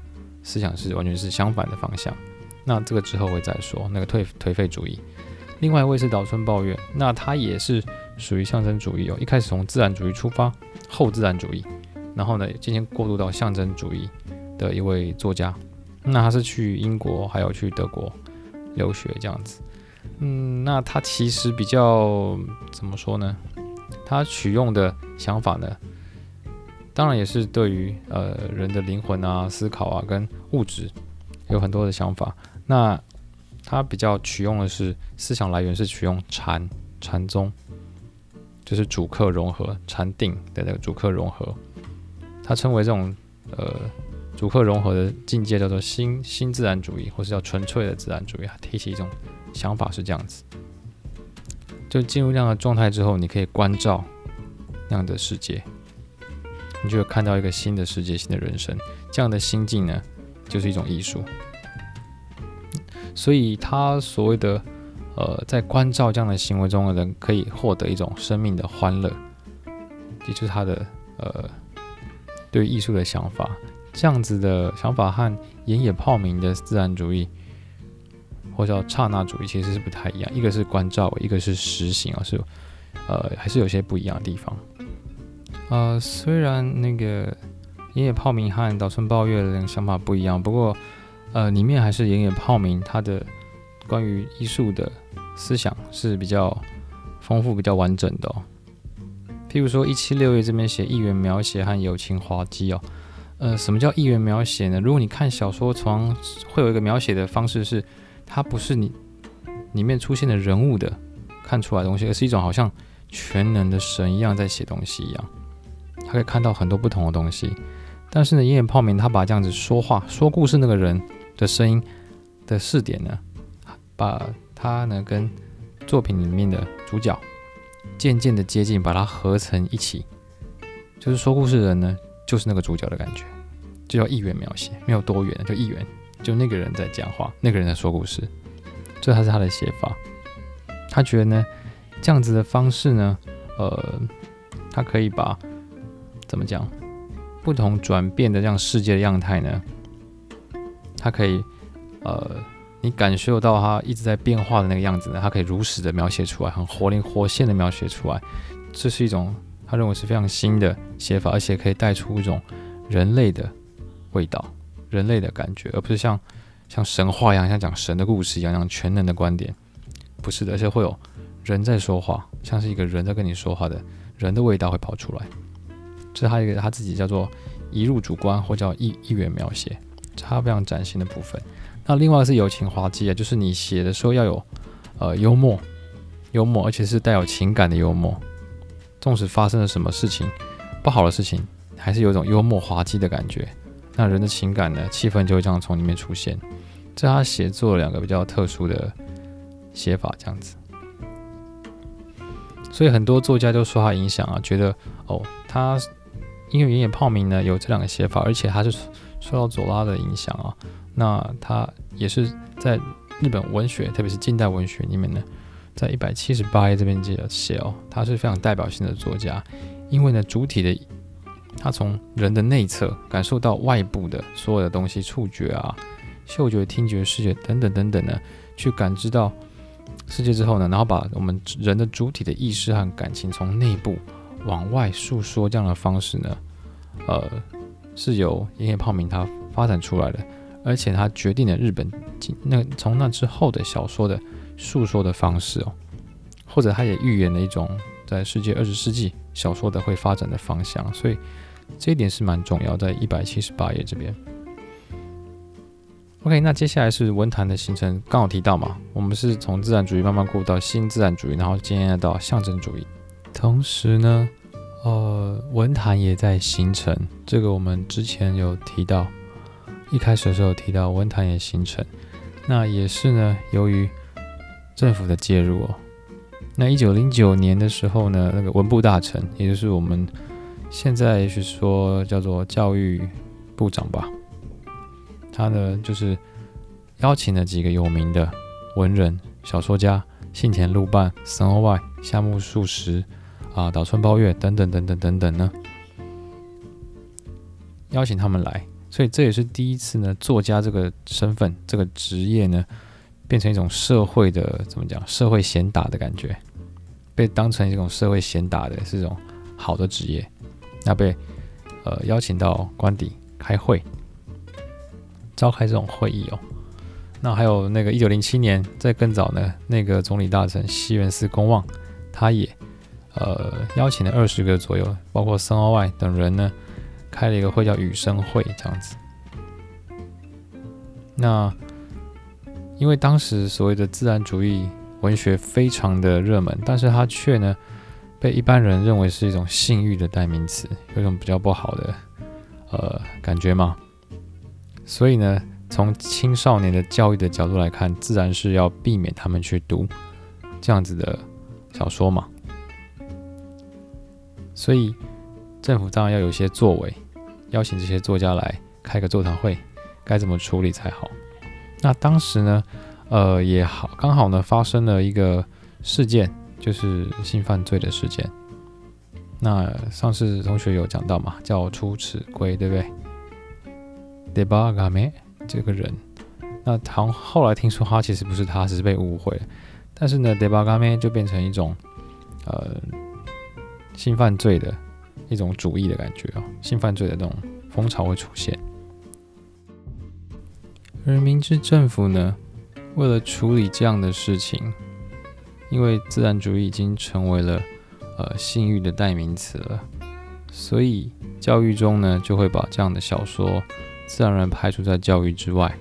思想是完全是相反的方向。那这个之后会再说那个颓颓废主义。另外一位是岛村抱怨，那他也是属于象征主义哦，一开始从自然主义出发，后自然主义，然后呢渐渐过渡到象征主义的一位作家。那他是去英国还有去德国留学这样子。嗯，那他其实比较怎么说呢？他取用的想法呢，当然也是对于呃人的灵魂啊、思考啊跟物质有很多的想法。那他比较取用的是思想来源是取用禅禅宗，就是主客融合禅定的那个主客融合。他称为这种呃主客融合的境界叫做新新自然主义，或是叫纯粹的自然主义。他提起一种。想法是这样子，就进入那样的状态之后，你可以观照那样的世界，你就会看到一个新的世界、新的人生。这样的心境呢，就是一种艺术。所以，他所谓的呃，在关照这样的行为中的人，可以获得一种生命的欢乐，也就是他的呃对艺术的想法。这样子的想法和岩野泡明的自然主义。或叫刹那主义，其实是不太一样，一个是关照，一个是实行啊，是呃还是有些不一样的地方。呃，虽然那个岩野泡明和岛村抱月的想法不一样，不过呃里面还是岩野泡明他的关于艺术的思想是比较丰富、比较完整的哦。譬如说一七六页这边写意缘描写和友情滑稽哦，呃，什么叫意缘描写呢？如果你看小说，从会有一个描写的方式是。它不是你里面出现的人物的看出来的东西，而是一种好像全能的神一样在写东西一样，他可以看到很多不同的东西。但是呢，岩野泡明他把这样子说话说故事那个人的声音的试点呢，把他呢跟作品里面的主角渐渐的接近，把它合成一起，就是说故事的人呢就是那个主角的感觉，就叫一元描写，没有多元，就一元。就那个人在讲话，那个人在说故事，这还是他的写法。他觉得呢，这样子的方式呢，呃，他可以把怎么讲？不同转变的这样世界的样态呢？它可以，呃，你感受到它一直在变化的那个样子呢，它可以如实的描写出来，很活灵活现的描写出来。这是一种他认为是非常新的写法，而且可以带出一种人类的味道、人类的感觉，而不是像像神话一样，像讲神的故事一样，像全能的观点。不是的，而且会有人在说话，像是一个人在跟你说话的人的味道会跑出来。这是他一个他自己叫做移入主观或叫一一元描写。这他非常崭新的部分。那另外是友情滑稽啊，就是你写的时候要有呃幽默，幽默，而且是带有情感的幽默。纵使发生了什么事情，不好的事情，还是有一种幽默滑稽的感觉。那人的情感呢，气氛就会这样从里面出现。这是他写作两个比较特殊的写法，这样子。所以很多作家都受他影响啊，觉得哦，他因为原野泡名呢有这两个写法，而且他是。受到左拉的影响啊，那他也是在日本文学，特别是近代文学里面呢，在一百七十八页这边记得写哦，他是非常代表性的作家，因为呢主体的他从人的内侧感受到外部的所有的东西，触觉啊、嗅觉、听觉、视觉等等等等呢，去感知到世界之后呢，然后把我们人的主体的意识和感情从内部往外诉说这样的方式呢，呃。是由原野泡明他发展出来的，而且他决定了日本那从那之后的小说的诉说的方式哦，或者他也预言了一种在世界二十世纪小说的会发展的方向，所以这一点是蛮重要，在一百七十八页这边。OK，那接下来是文坛的形成，刚好提到嘛，我们是从自然主义慢慢过渡到新自然主义，然后今天到象征主义，同时呢。呃，文坛也在形成，这个我们之前有提到，一开始的时候有提到文坛也形成，那也是呢，由于政府的介入哦。那一九零九年的时候呢，那个文部大臣，也就是我们现在也许说叫做教育部长吧，他呢就是邀请了几个有名的文人、小说家，信田露伴、森鸥外、夏目漱石。啊，岛村包月等等等等等等呢，邀请他们来，所以这也是第一次呢，作家这个身份、这个职业呢，变成一种社会的怎么讲？社会贤打的感觉，被当成一种社会贤打的是一种好的职业，那被呃邀请到官邸开会，召开这种会议哦。那还有那个一九零七年，在更早呢，那个总理大臣西园寺公望，他也。呃，邀请了二十个左右，包括森鸥外等人呢，开了一个会叫雨生会这样子。那因为当时所谓的自然主义文学非常的热门，但是它却呢被一般人认为是一种性欲的代名词，有一种比较不好的呃感觉嘛。所以呢，从青少年的教育的角度来看，自然是要避免他们去读这样子的小说嘛。所以，政府当然要有一些作为，邀请这些作家来开个座谈会，该怎么处理才好？那当时呢，呃，也好，刚好呢发生了一个事件，就是性犯罪的事件。那上次同学有讲到嘛，叫出矢龟，对不对？デバガメ这个人，那唐后来听说他其实不是他，只是被误会了。但是呢，デバガメ就变成一种，呃。 性犯罪的一种主义的感觉啊，性犯罪的那种风潮会出现。而明治政府呢，为了处理这样的事情，因为自然主义已经成为了呃性欲的代名词了，所以教育中呢就会把这样的小说自然而然排除在教育之外。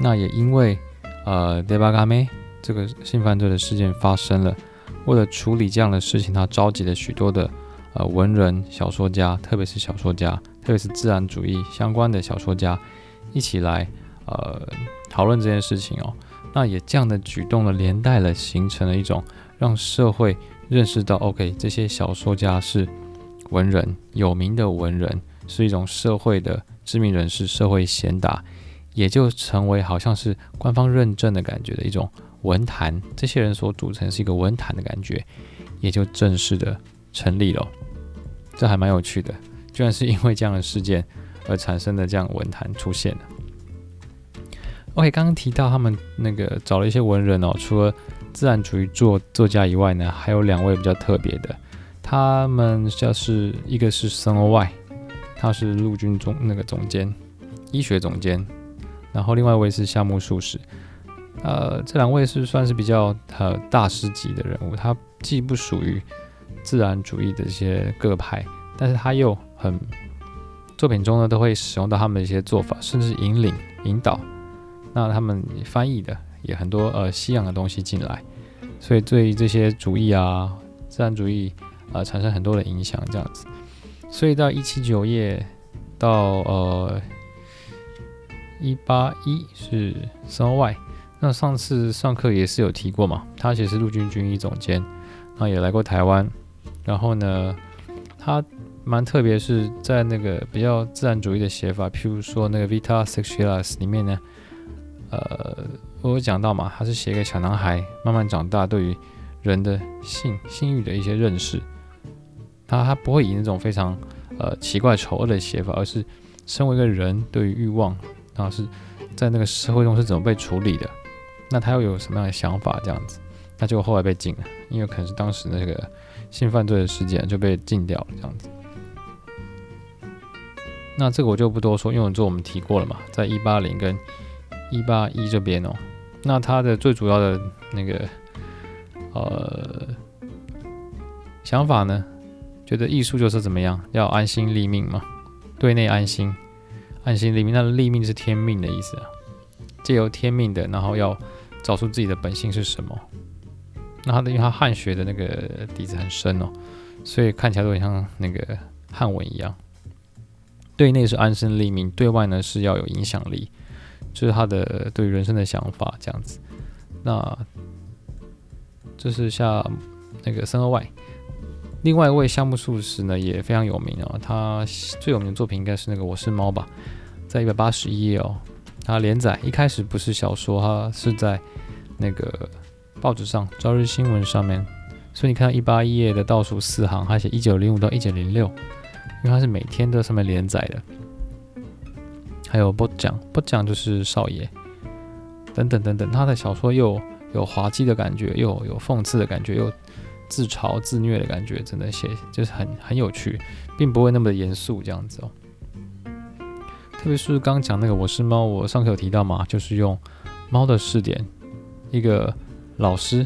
那也因为呃デバガメ这个性犯罪的事件发生了。 为了处理这样的事情，他召集了许多的呃文人、小说家，特别是小说家，特别是自然主义相关的小说家，一起来呃讨论这件事情哦。那也这样的举动呢，连带了形成了一种让社会认识到，OK，这些小说家是文人，有名的文人，是一种社会的知名人士，社会贤达，也就成为好像是官方认证的感觉的一种。文坛这些人所组成是一个文坛的感觉，也就正式的成立了。这还蛮有趣的，居然是因为这样的事件而产生的这样文坛出现了。OK，刚刚提到他们那个找了一些文人哦，除了自然主义作作家以外呢，还有两位比较特别的，他们就是一个是森鸥外，他是陆军总那个总监，医学总监，然后另外一位是夏目漱石。呃，这两位是算是比较呃大师级的人物，他既不属于自然主义的一些各派，但是他又很作品中呢都会使用到他们的一些做法，甚至引领引导。那他们翻译的也很多呃西洋的东西进来，所以对这些主义啊自然主义啊、呃、产生很多的影响，这样子。所以到一七九页到呃一八一是森鸥外。那上次上课也是有提过嘛，他其实是陆军军医总监，那也来过台湾，然后呢，他蛮特别，是在那个比较自然主义的写法，譬如说那个《Vita Sexualis》里面呢，呃，我有讲到嘛，他是写一个小男孩慢慢长大，对于人的性性欲的一些认识，他他不会以那种非常呃奇怪丑恶的写法，而是身为一个人对于欲望，然后是在那个社会中是怎么被处理的。那他又有什么样的想法？这样子，那就后来被禁了，因为可能是当时那个性犯罪的事件就被禁掉了。这样子，那这个我就不多说，因为这我们提过了嘛，在一八零跟一八一这边哦。那他的最主要的那个呃想法呢，觉得艺术就是怎么样，要安心立命嘛，对内安心，安心立命。那立命是天命的意思啊，借由天命的，然后要。找出自己的本性是什么？那他的，因为他汉学的那个底子很深哦，所以看起来都很像那个汉文一样。对内是安身立命，对外呢是要有影响力，就是他的对人生的想法这样子。那这是像那个森鸥外，另外一位夏目漱石呢也非常有名哦，他最有名的作品应该是那个《我是猫》吧，在一百八十一页哦。他连载一开始不是小说，哈是在那个报纸上《朝日新闻》上面，所以你看到一八一页的倒数四行，他写一九零五到一九零六，因为他是每天都上面连载的。还有不讲不讲就是少爷等等等等，他的小说又有滑稽的感觉，又有讽刺的感觉，又自嘲自虐的感觉，真的写就是很很有趣，并不会那么的严肃这样子哦。特别是刚讲那个我是猫，我上课有提到嘛，就是用猫的视点，一个老师、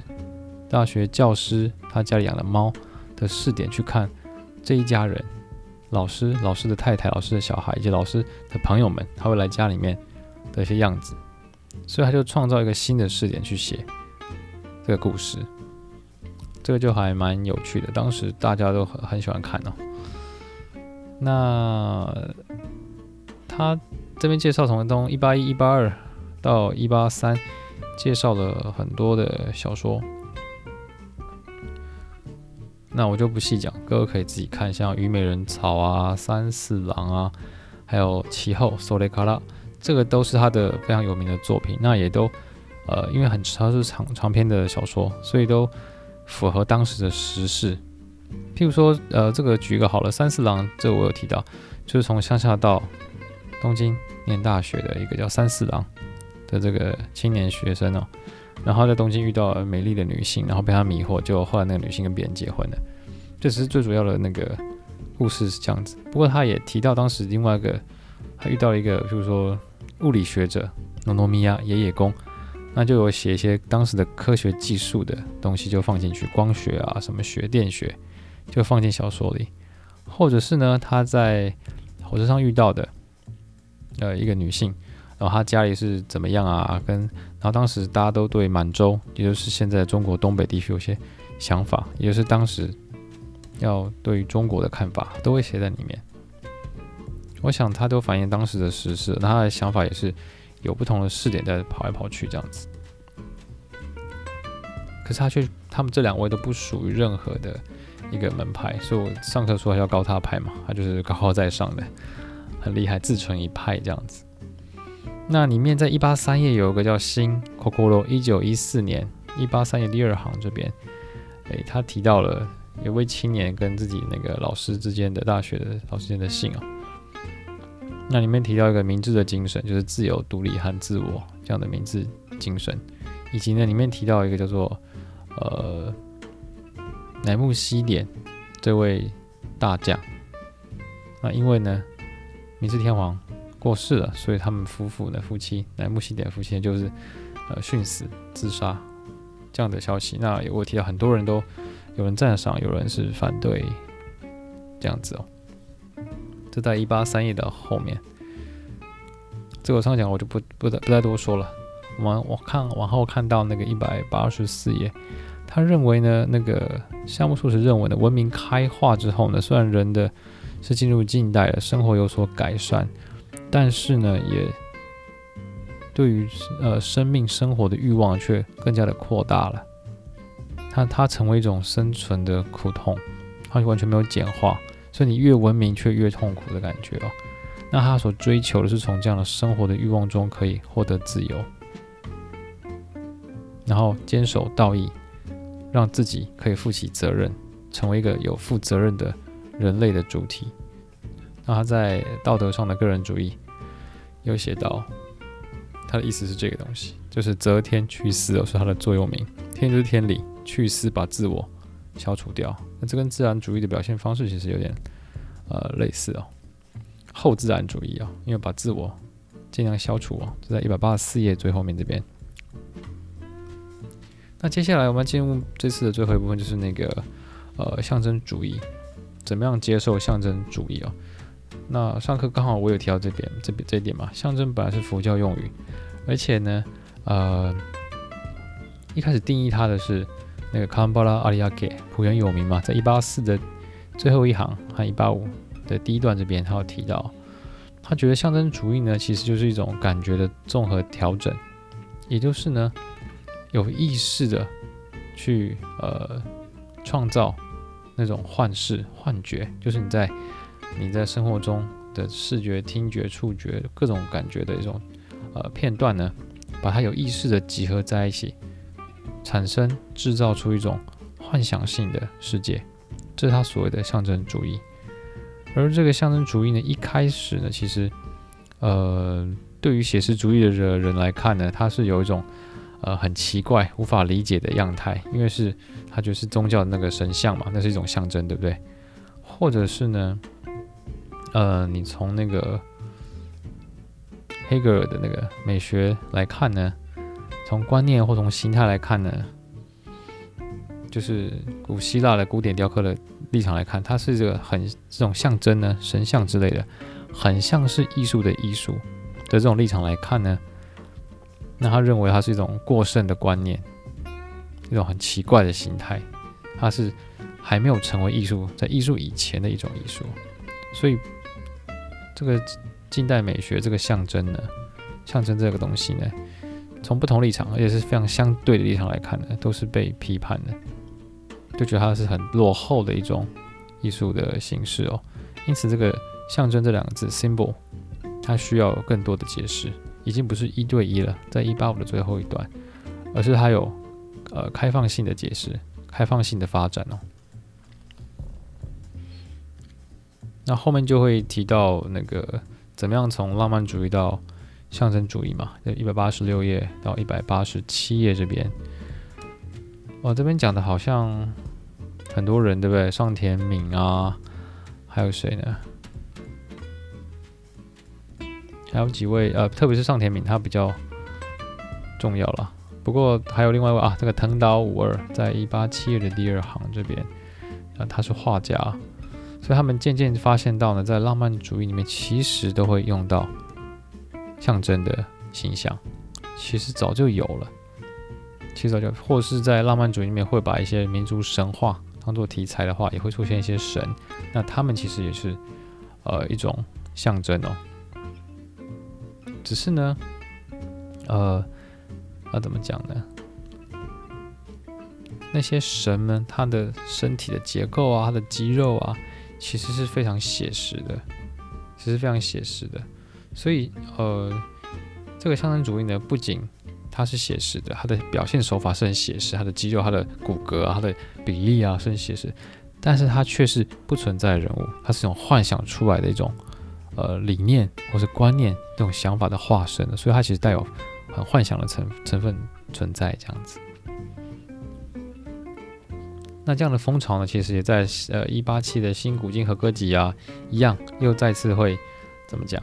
大学教师，他家里养的猫的视点去看这一家人，老师、老师的太太、老师的小孩以及老师的朋友们，他会来家里面的一些样子，所以他就创造一个新的视点去写这个故事，这个就还蛮有趣的，当时大家都很很喜欢看哦。那。他这边介绍从从一八一、一八二到一八三，介绍了很多的小说。那我就不细讲，各位可以自己看，像《虞美人草》啊、《三四郎》啊，还有《其后》《索雷卡拉》，这个都是他的非常有名的作品。那也都呃，因为很它是长长篇的小说，所以都符合当时的时事。譬如说，呃，这个举一个好了，《三四郎》这个我有提到，就是从乡下到东京念大学的一个叫三四郎的这个青年学生哦，然后在东京遇到了美丽的女性，然后被他迷惑，就后来那个女性跟别人结婚了。这只是最主要的那个故事是这样子。不过他也提到当时另外一个，他遇到了一个，就是说物理学者诺诺米亚爷爷公，那就有写一些当时的科学技术的东西，就放进去，光学啊，什么学电学，就放进小说里，或者是呢他在火车上遇到的。呃，一个女性，然后她家里是怎么样啊？跟然后当时大家都对满洲，也就是现在中国东北地区有些想法，也就是当时要对于中国的看法，都会写在里面。我想他都反映当时的时事，那他的想法也是有不同的视点在跑来跑去这样子。可是他却，他们这两位都不属于任何的一个门派，所以我上课说要高他派嘛，他就是高高在上的。很厉害，自成一派这样子。那里面在一八三页有一个叫新 c o c o r o 一九一四年一八三页第二行这边，诶，他提到了有位青年跟自己那个老师之间的大学的老师间的信啊。那里面提到一个明智的精神，就是自由、独立和自我这样的明智精神，以及呢里面提到一个叫做呃乃木希典这位大将。那因为呢明治天皇过世了，所以他们夫妇呢夫妻乃木希典夫妻就是呃殉死自杀这样的消息。那我提到很多人都有人赞赏，有人是反对这样子哦。这在一八三页的后面，这个上讲我就不不再不再多说了。我们我看往后看到那个一百八十四页，他认为呢，那个夏目漱石认为呢，文明开化之后呢，虽然人的是进入近代了，生活有所改善，但是呢，也对于呃生命生活的欲望却更加的扩大了。它它成为一种生存的苦痛，它完全没有简化。所以你越文明却越痛苦的感觉哦。那他所追求的是从这样的生活的欲望中可以获得自由，然后坚守道义，让自己可以负起责任，成为一个有负责任的人类的主体。那他在道德上的个人主义有写到，他的意思是这个东西，就是择天去私哦，是他的座右铭。天就是天理，去私把自我消除掉，那这跟自然主义的表现方式其实有点呃类似哦，后自然主义啊、哦，因为把自我尽量消除哦，就在一百八十四页最后面这边。那接下来我们进入这次的最后一部分，就是那个呃象征主义，怎么样接受象征主义哦？那上课刚好我有提到这边这边这一点嘛，象征本来是佛教用语，而且呢呃一开始定义它的是。那个康巴拉阿里亚给浦原有名嘛，在一八四的最后一行和一八五的第一段这边，他有提到，他觉得象征主义呢，其实就是一种感觉的综合调整，也就是呢，有意识的去呃创造那种幻视、幻觉，就是你在你在生活中的视觉、听觉、触觉各种感觉的一种呃片段呢，把它有意识的集合在一起。产生制造出一种幻想性的世界，这是他所谓的象征主义。而这个象征主义呢，一开始呢，其实，呃，对于写实主义的人来看呢，它是有一种呃很奇怪、无法理解的样态，因为是它就是宗教的那个神像嘛，那是一种象征，对不对？或者是呢，呃，你从那个黑格尔的那个美学来看呢？从观念或从形态来看呢，就是古希腊的古典雕刻的立场来看，它是这个很这种象征呢，神像之类的，很像是艺术的艺术的这种立场来看呢，那他认为它是一种过剩的观念，一种很奇怪的形态，它是还没有成为艺术，在艺术以前的一种艺术，所以这个近代美学这个象征呢，象征这个东西呢。从不同立场，而且是非常相对的立场来看呢，都是被批判的，就觉得它是很落后的一种艺术的形式哦。因此，这个象征这两个字 symbol，它需要更多的解释，已经不是一对一了，在一八五的最后一段，而是它有呃开放性的解释，开放性的发展哦。那后面就会提到那个怎么样从浪漫主义到象征主义嘛，就一百八十六页到一百八十七页这边，我这边讲的好像很多人对不对？上田敏啊，还有谁呢？还有几位呃，特别是上田敏，他比较重要了。不过还有另外一位啊，这个藤岛武二，在一八七页的第二行这边，啊，他是画家，所以他们渐渐发现到呢，在浪漫主义里面，其实都会用到。象征的形象，其实早就有了。其实早就，或是在浪漫主义里面会把一些民族神话当做题材的话，也会出现一些神。那他们其实也是呃一种象征哦。只是呢，呃，要怎么讲呢？那些神们，他的身体的结构啊，他的肌肉啊，其实是非常写实的，其实非常写实的。所以，呃，这个象征主义呢，不仅它是写实的，它的表现手法是很写实，它的肌肉、它的骨骼啊、它的比例啊是很写实，但是它却是不存在人物，它是一种幻想出来的一种呃理念或是观念、这种想法的化身的，所以它其实带有很幻想的成成分存在这样子。那这样的风潮呢，其实也在呃一八七的新古今和歌集啊一样，又再次会怎么讲，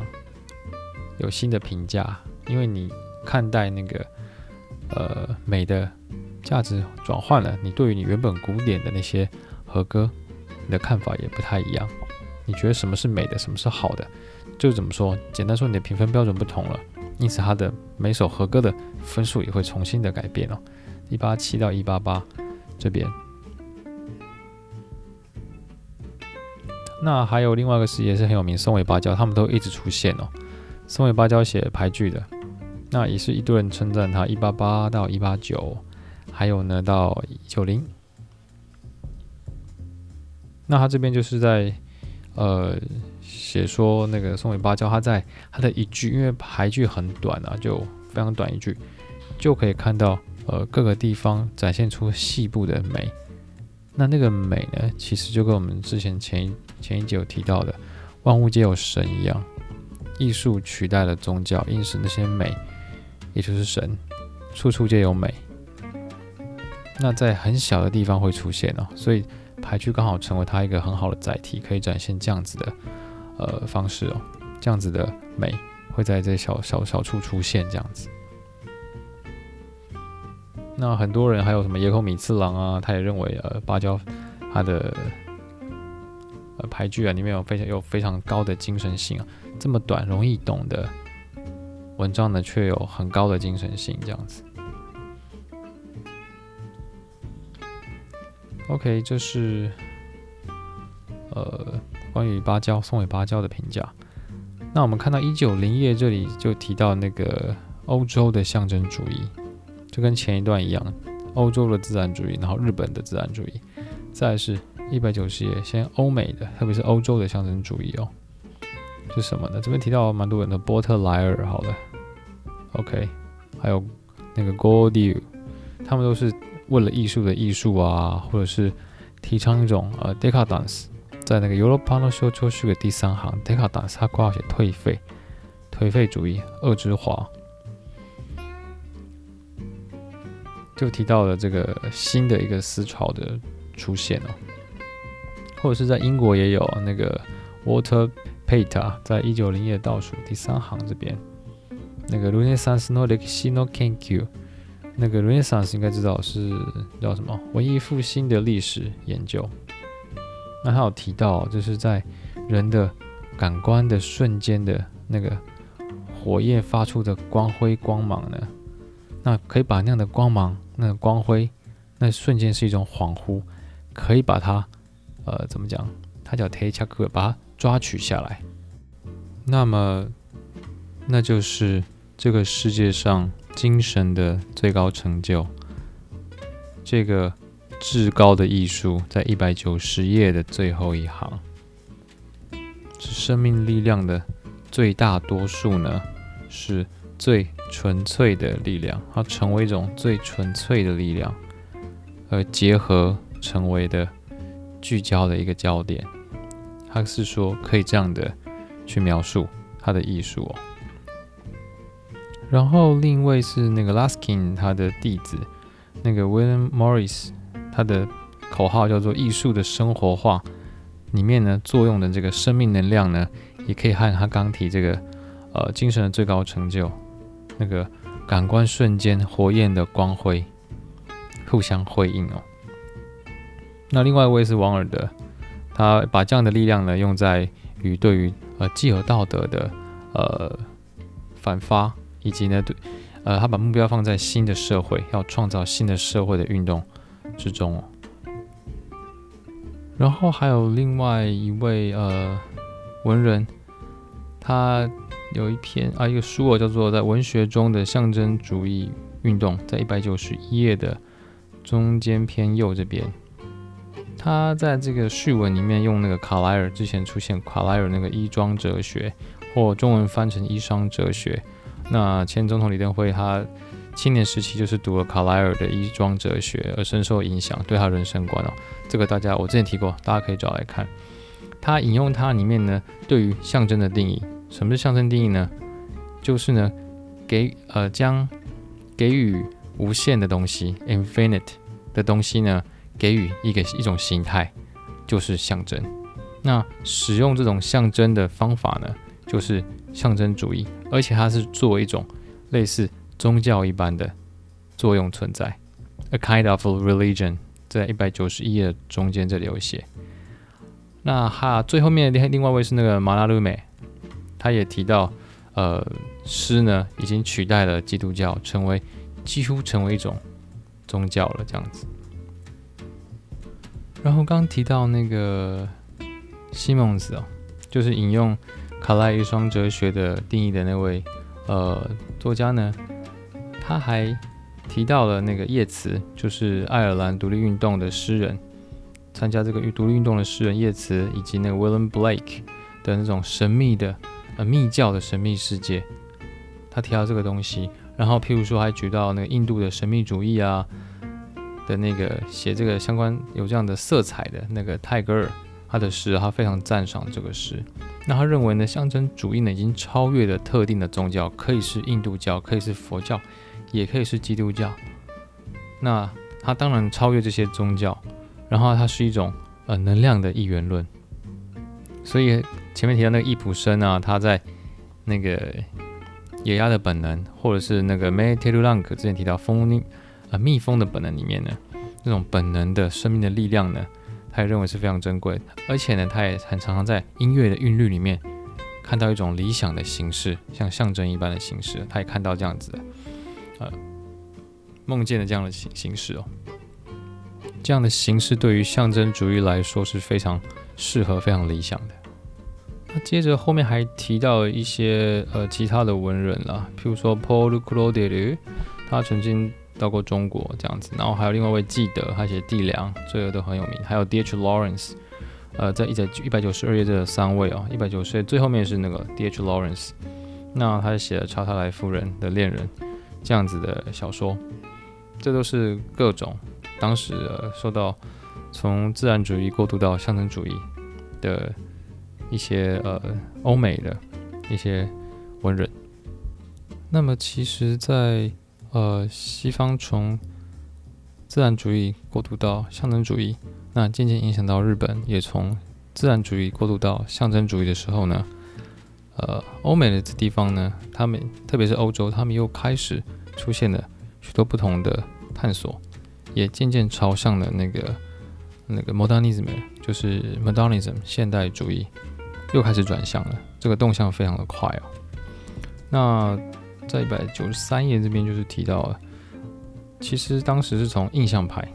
有新的评价，因为你看待那个呃美的价值转换了，你对于你原本古典的那些和歌，你的看法也不太一样。你觉得什么是美的，什么是好的，就怎么说？简单说，你的评分标准不同了，因此它的每首和歌的分数也会重新的改变哦。一八七到一八八这边。那还有另外一个事业是很有名，松尾芭蕉，他们都一直出现哦。松尾芭蕉写俳句的，那也是一堆人称赞他。一八八到一八九，还有呢到一九零。那他这边就是在呃写说那个松尾芭蕉，他在他的一句，因为俳句很短啊，就非常短一句，就可以看到呃各个地方展现出细部的美。那那个美呢，其实就跟我们之前前前一集有提到的“万物皆有神”一样，艺术取代了宗教，因此那些美，也就是神，处处皆有美。那在很小的地方会出现哦，所以俳句刚好成为它一个很好的载体，可以展现这样子的呃方式哦，这样子的美会在这小小小处出现这样子。那很多人还有什么野口米次郎啊，他也认为呃芭蕉他的呃排句啊里面有非常有非常高的精神性啊，这么短容易懂的文章呢，却有很高的精神性这样子。OK，这是呃关于芭蕉松尾芭蕉的评价。那我们看到一九零页这里就提到那个欧洲的象征主义。就跟前一段一样，欧洲的自然主义，然后日本的自然主义，再是一百九十页，先欧美的，特别是欧洲的象征主义哦，是什么呢？这边提到蛮多人的波特莱尔，好了，OK，还有那个 Goldie，他们都是为了艺术的艺术啊，或者是提倡一种呃 decadence 在那个 Europa no s h o 秋序的第三行 Décadence，他挂号写颓废，颓废主义，恶之华。就提到了这个新的一个思潮的出现哦，或者是在英国也有那个 Water Pater 在一九零页倒数第三行这边，那个 Renaissance no Rekishi no Kenkyu，那个 Renaissance 应该知道是叫什么？文艺复兴的历史研究。那他有提到，就是在人的感官的瞬间的那个火焰发出的光辉光芒呢，那可以把那样的光芒。那个光辉，那瞬间是一种恍惚，可以把它，呃，怎么讲？它叫 take check，把它抓取下来。那么，那就是这个世界上精神的最高成就，这个至高的艺术，在一百九十页的最后一行，是生命力量的最大多数呢，是。最纯粹的力量，它成为一种最纯粹的力量，而结合成为的聚焦的一个焦点。他是说可以这样的去描述他的艺术哦。然后另一位是那个 Laskin 他的弟子，那个 William Morris，他的口号叫做“艺术的生活化”，里面呢作用的这个生命能量呢，也可以和他刚提这个呃精神的最高成就。那个感官瞬间火焰的光辉互相辉映哦。那另外一位是王尔德，他把这样的力量呢用在于对于呃既有道德的呃反发，以及呢对呃他把目标放在新的社会，要创造新的社会的运动之中哦。然后还有另外一位呃文人，他。有一篇啊，一个书哦，叫做《在文学中的象征主义运动》，在一百九十一页的中间偏右这边，他在这个序文里面用那个卡莱尔之前出现卡莱尔那个衣装哲学，或中文翻成衣裳哲学。那前总统李登辉他青年时期就是读了卡莱尔的衣装哲学而深受影响，对他人生观哦，这个大家我之前提过，大家可以找来看。他引用他里面呢，对于象征的定义，什么是象征定义呢？就是呢，给呃将给予无限的东西 （infinite） 的东西呢，给予一个一种形态，就是象征。那使用这种象征的方法呢，就是象征主义，而且它是作为一种类似宗教一般的作用存在，a kind of religion，在一百九十一页中间这里有写。那哈最后面另另外一位是那个马拉鲁美，他也提到，呃，诗呢已经取代了基督教，成为几乎成为一种宗教了这样子。然后刚提到那个西蒙斯哦，就是引用卡莱一双哲学的定义的那位呃作家呢。他还提到了那个叶茨，就是爱尔兰独立运动的诗人，参加这个独立运动的诗人叶茨，以及那个 William Blake 的那种神秘的呃密教的神秘世界。他提到这个东西，然后譬如说还举到那个印度的神秘主义啊的那个写这个相关有这样的色彩的那个泰戈尔，他的诗，他非常赞赏这个诗。那他认为呢，象征主义呢已经超越了特定的宗教，可以是印度教，可以是佛教。也可以是基督教，那它当然超越这些宗教，然后它是一种呃能量的一元论，所以前面提到那个易卜生啊，他在那个野鸭的本能，或者是那个 Maeterlinck 之前提到蜂啊蜜蜂的本能里面呢，那种本能的生命的力量呢，他也认为是非常珍贵，而且呢，他也很常常在音乐的韵律里面看到一种理想的形式，像象征一般的形式，他也看到这样子的。呃，梦见的这样的形形式哦，这样的形式对于象征主义来说是非常适合、非常理想的。那接着后面还提到一些呃其他的文人啦，譬如说 Paul Claudel，他曾经到过中国这样子，然后还有另外一位纪德，他写《地梁》，这个都很有名。还有 D.H. Lawrence，呃，在一百一百九十二页这三位哦，一百九十页最后面是那个 D.H. Lawrence，那他写了查泰莱夫人的恋人。这样子的小说，这都是各种当时受到从自然主义过渡到象征主义的一些呃欧美的一些文人。那么其实在，在呃西方从自然主义过渡到象征主义，那渐渐影响到日本，也从自然主义过渡到象征主义的时候呢，呃，欧美的地方呢，他们特别是欧洲，他们又开始出现了许多不同的探索，也渐渐朝向了那个那个 modernism，就是 modernism 现代主义，又开始转向了。这个动向非常的快哦。那在一百九十三页这边就是提到了，其实当时是从印象派，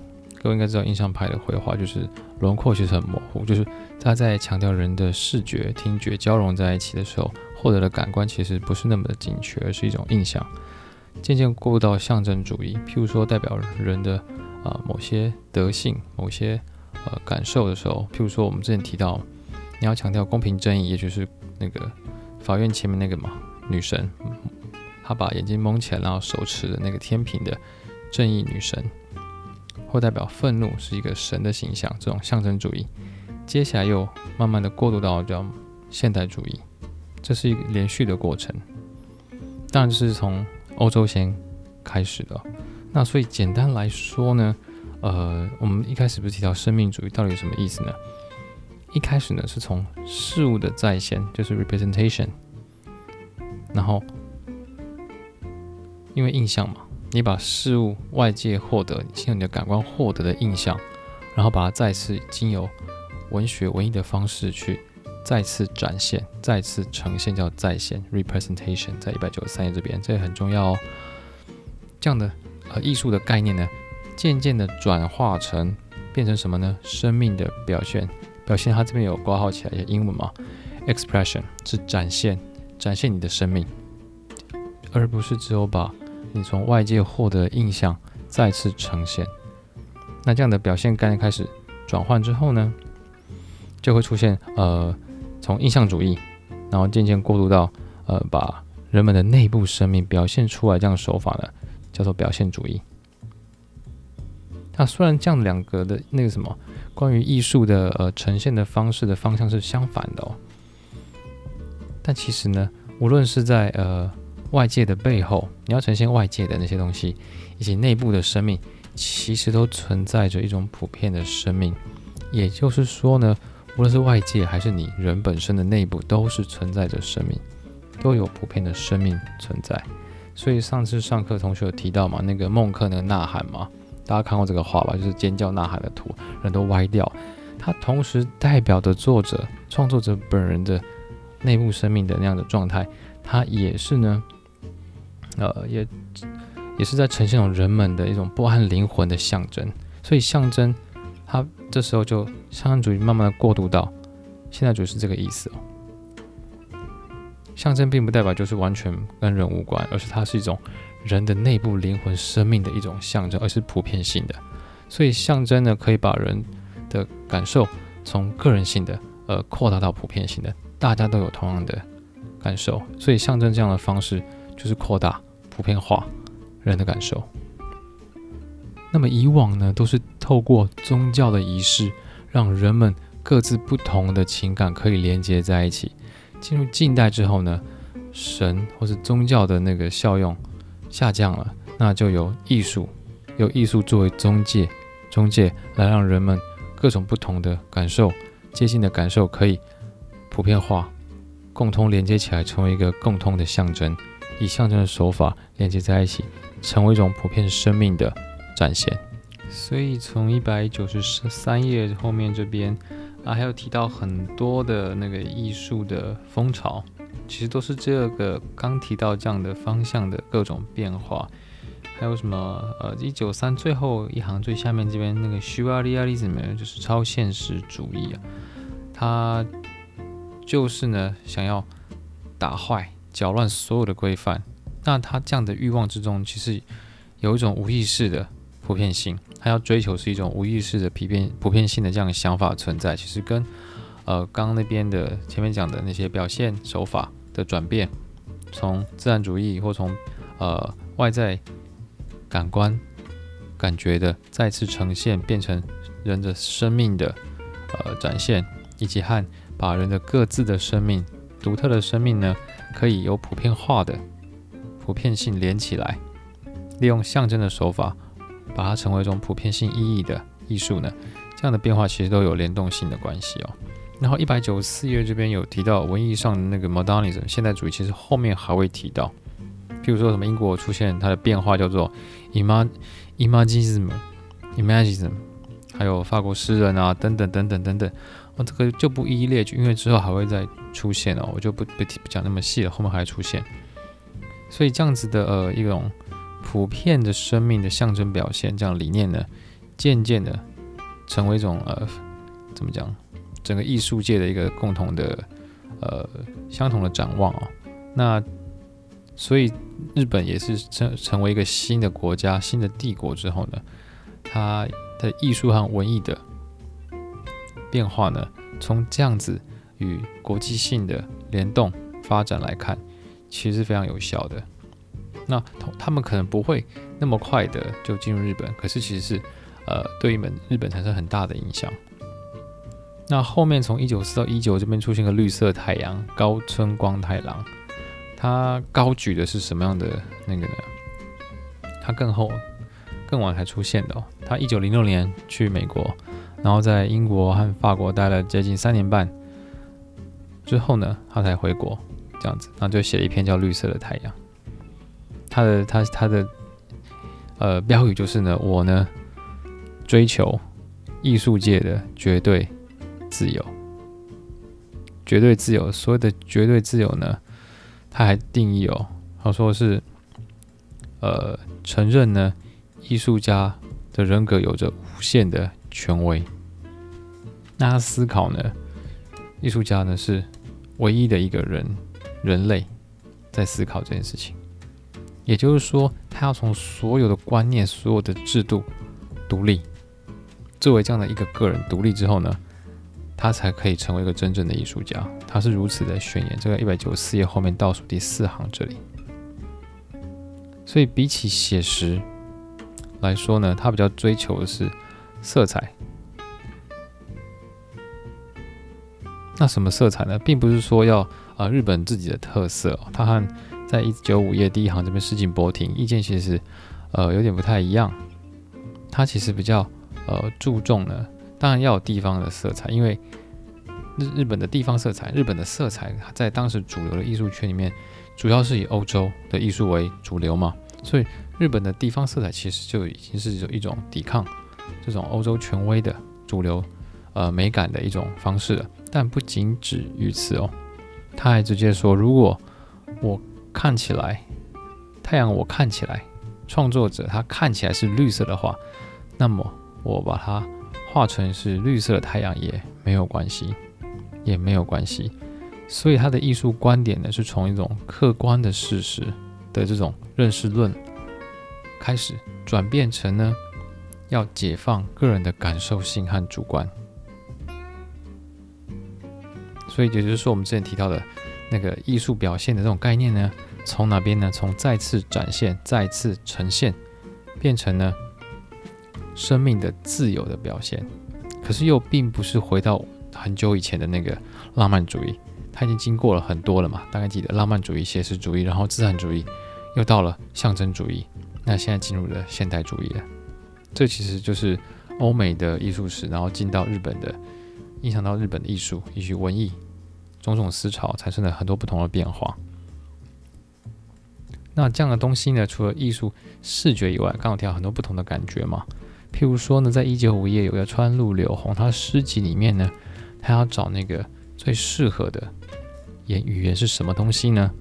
各位应该知道印象派的绘画就是轮廓其实很模糊，就是。他在强调人的视觉、听觉交融在一起的时候，获得的感官其实不是那么的精确，而是一种印象。渐渐过渡到象征主义，譬如说代表人的啊、某些德性、某些呃感受的时候，譬如说我们之前提到，你要强调公平正义，也就是那个法院前面那个嘛女神，她把眼睛蒙起来，然后手持的那个天平的正义女神，或代表愤怒是一个神的形象，这种象征主义。接下来又慢慢的过渡到叫现代主义，这是一个连续的过程。当然是从欧洲先开始的。那所以简单来说呢，呃，我们一开始不是提到生命主义到底有什么意思呢？一开始呢是从事物的再现，就是 representation，然后因为印象嘛，你把事物外界获得，经由你的感官获得的印象，然后把它再次经由文学文艺的方式去再次展现、再次呈现，叫再现 （representation）。在一百九十三页这边，这也很重要哦。这样的呃艺术的概念呢，渐渐的转化成变成什么呢？生命的表现，表现它这边有括号起来，也英文嘛，expression 是展现、展现你的生命，而不是只有把你从外界获得印象再次呈现。那这样的表现概念开始转换之后呢？就会出现呃，从印象主义，然后渐渐过渡到呃，把人们的内部生命表现出来这样的手法呢，叫做表现主义。那虽然这样两个的那个什么关于艺术的呃呈现的方式的方向是相反的哦，但其实呢，无论是在呃外界的背后，你要呈现外界的那些东西，以及内部的生命，其实都存在着一种普遍的生命。也就是说呢，无论是外界还是你人本身的内部，都是存在着生命，都有普遍的生命存在。所以上次上课同学有提到嘛，那个孟克那个呐喊嘛。大家看过这个画吧？就是尖叫呐喊的图，人都歪掉。它同时代表的作者、创作者本人的内部生命的那样的状态，它也是呢，呃，也也是在呈现一种人们的一种不安灵魂的象征。所以象征，它这时候就象征主义慢慢的过渡到现代主义是这个意思哦。象征并不代表就是完全跟人无关，而是它是一种。人的内部灵魂生命的一种象征，而是普遍性的，所以象征呢，可以把人的感受从个人性的呃扩大到普遍性的，大家都有同样的感受，所以象征这样的方式就是扩大普遍化人的感受。那么以往呢，都是透过宗教的仪式，让人们各自不同的情感可以连接在一起。进入近代之后呢，神或是宗教的那个效用。下降了，那就由艺术，由艺术作为中介，中介来让人们各种不同的感受、接近的感受可以普遍化、共同连接起来，成为一个共通的象征，以象征的手法连接在一起，成为一种普遍生命的展现。所以从一百九十三页后面这边啊，还有提到很多的那个艺术的风潮。其实都是这个刚提到这样的方向的各种变化，还有什么呃，一九三最后一行最下面这边那个 Surrealism 就是超现实主义啊，它就是呢想要打坏、搅乱所有的规范。那他这样的欲望之中，其实有一种无意识的普遍性，他要追求是一种无意识的普遍普遍性的这样的想法存在。其实跟呃刚刚那边的前面讲的那些表现手法。的转变，从自然主义或从呃外在感官感觉的再次呈现，变成人的生命的呃展现，以及和把人的各自的生命、独特的生命呢，可以有普遍化的普遍性连起来，利用象征的手法，把它成为一种普遍性意义的艺术呢，这样的变化其实都有联动性的关系哦。然后一百九十四页这边有提到文艺上的那个 modernism 现代主义，其实后面还会提到，譬如说什么英国出现它的变化叫做 imag imagism imagism，还有法国诗人啊等等等等等等，我这个就不一一列举，因为之后还会再出现哦，我就不不提不讲那么细了，后面还会出现。所以这样子的呃一种普遍的生命的象征表现，这样理念呢，渐渐的成为一种呃怎么讲？整个艺术界的一个共同的，呃，相同的展望哦。那所以日本也是成成为一个新的国家、新的帝国之后呢，它的艺术和文艺的变化呢，从这样子与国际性的联动发展来看，其实是非常有效的。那他们可能不会那么快的就进入日本，可是其实是呃，对于本日本产生很大的影响。那后面从一九四到一九这边出现个绿色太阳高村光太郎，他高举的是什么样的那个呢？他更后更晚才出现的哦。他一九零六年去美国，然后在英国和法国待了接近三年半之后呢，他才回国这样子，然后就写了一篇叫《绿色的太阳》。他的他他的呃标语就是呢，我呢追求艺术界的绝对。自由，绝对自由。所谓的绝对自由呢，他还定义哦，他说是，呃，承认呢，艺术家的人格有着无限的权威。那他思考呢，艺术家呢是唯一的一个人，人类在思考这件事情。也就是说，他要从所有的观念、所有的制度独立，作为这样的一个个人独立之后呢，他才可以成为一个真正的艺术家。他是如此的宣言。这个一百九十四页后面倒数第四行这里，所以比起写实来说呢，他比较追求的是色彩。那什么色彩呢？并不是说要啊、呃、日本自己的特色哦，它和在一九五页第一行这边石井博庭意见其实呃有点不太一样。它其实比较呃注重呢，当然要有地方的色彩，因为日日本的地方色彩，日本的色彩在当时主流的艺术圈里面，主要是以欧洲的艺术为主流嘛，所以日本的地方色彩其实就已经是有一种抵抗这种欧洲权威的主流呃美感的一种方式了。但不仅止于此哦，他还直接说，如果我看起来太阳，我看起来创作者他看起来是绿色的话，那么我把它画成是绿色的太阳也没有关系，也没有关系。所以他的艺术观点呢，是从一种客观的事实的这种认识论开始，转变成呢要解放个人的感受性和主观。所以也就是说，我们之前提到的那个艺术表现的这种概念呢，从哪边呢？从再次展现、再次呈现，变成呢生命的自由的表现。可是又并不是回到很久以前的那个浪漫主义，它已经经过了很多了嘛。大概记得浪漫主义、写实主义，然后自然主义，又到了象征主义，那现在进入了现代主义了。这其实就是欧美的艺术史，然后进到日本的。影响到日本的艺术以及文艺种种思潮，产生了很多不同的变化。那这样的东西呢，除了艺术视觉以外，刚好提到很多不同的感觉嘛。譬如说呢，在一九五页有个川路柳红，他诗集里面呢，他要找那个最适合的言语言是什么东西呢？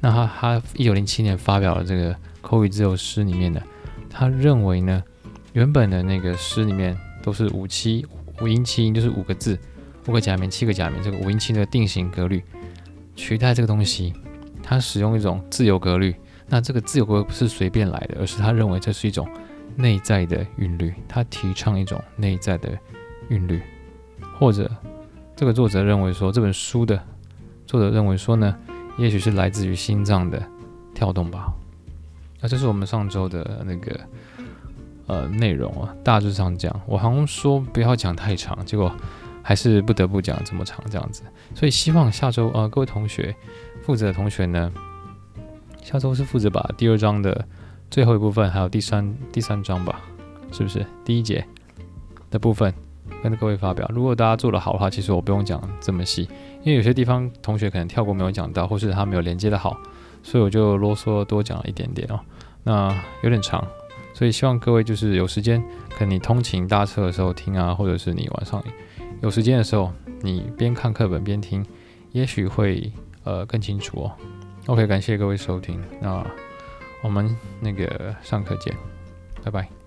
那他他一九零七年发表了这个口语自由诗里面呢，他认为呢，原本的那个诗里面都是五七。五音七音就是五个字，五个假名，七个假名。这个五音七的定型格律取代这个东西，它使用一种自由格律。那这个自由格不是随便来的，而是他认为这是一种内在的韵律。他提倡一种内在的韵律，或者这个作者认为说，这本书的作者认为说呢，也许是来自于心脏的跳动吧。那这是我们上周的那个。呃，内容啊，大致上讲，我好像说不要讲太长，结果还是不得不讲这么长这样子。所以希望下周呃，各位同学负责的同学呢，下周是负责把第二章的最后一部分，还有第三第三章吧，是不是第一节的部分跟各位发表？如果大家做得好的话，其实我不用讲这么细，因为有些地方同学可能跳过没有讲到，或是他没有连接的好，所以我就啰嗦多讲了一点点哦。那有点长。所以希望各位就是有时间，可能你通勤搭车的时候听啊，或者是你晚上有时间的时候，你边看课本边听，也许会呃更清楚哦。OK，感谢各位收听，那我们那个上课见，拜拜。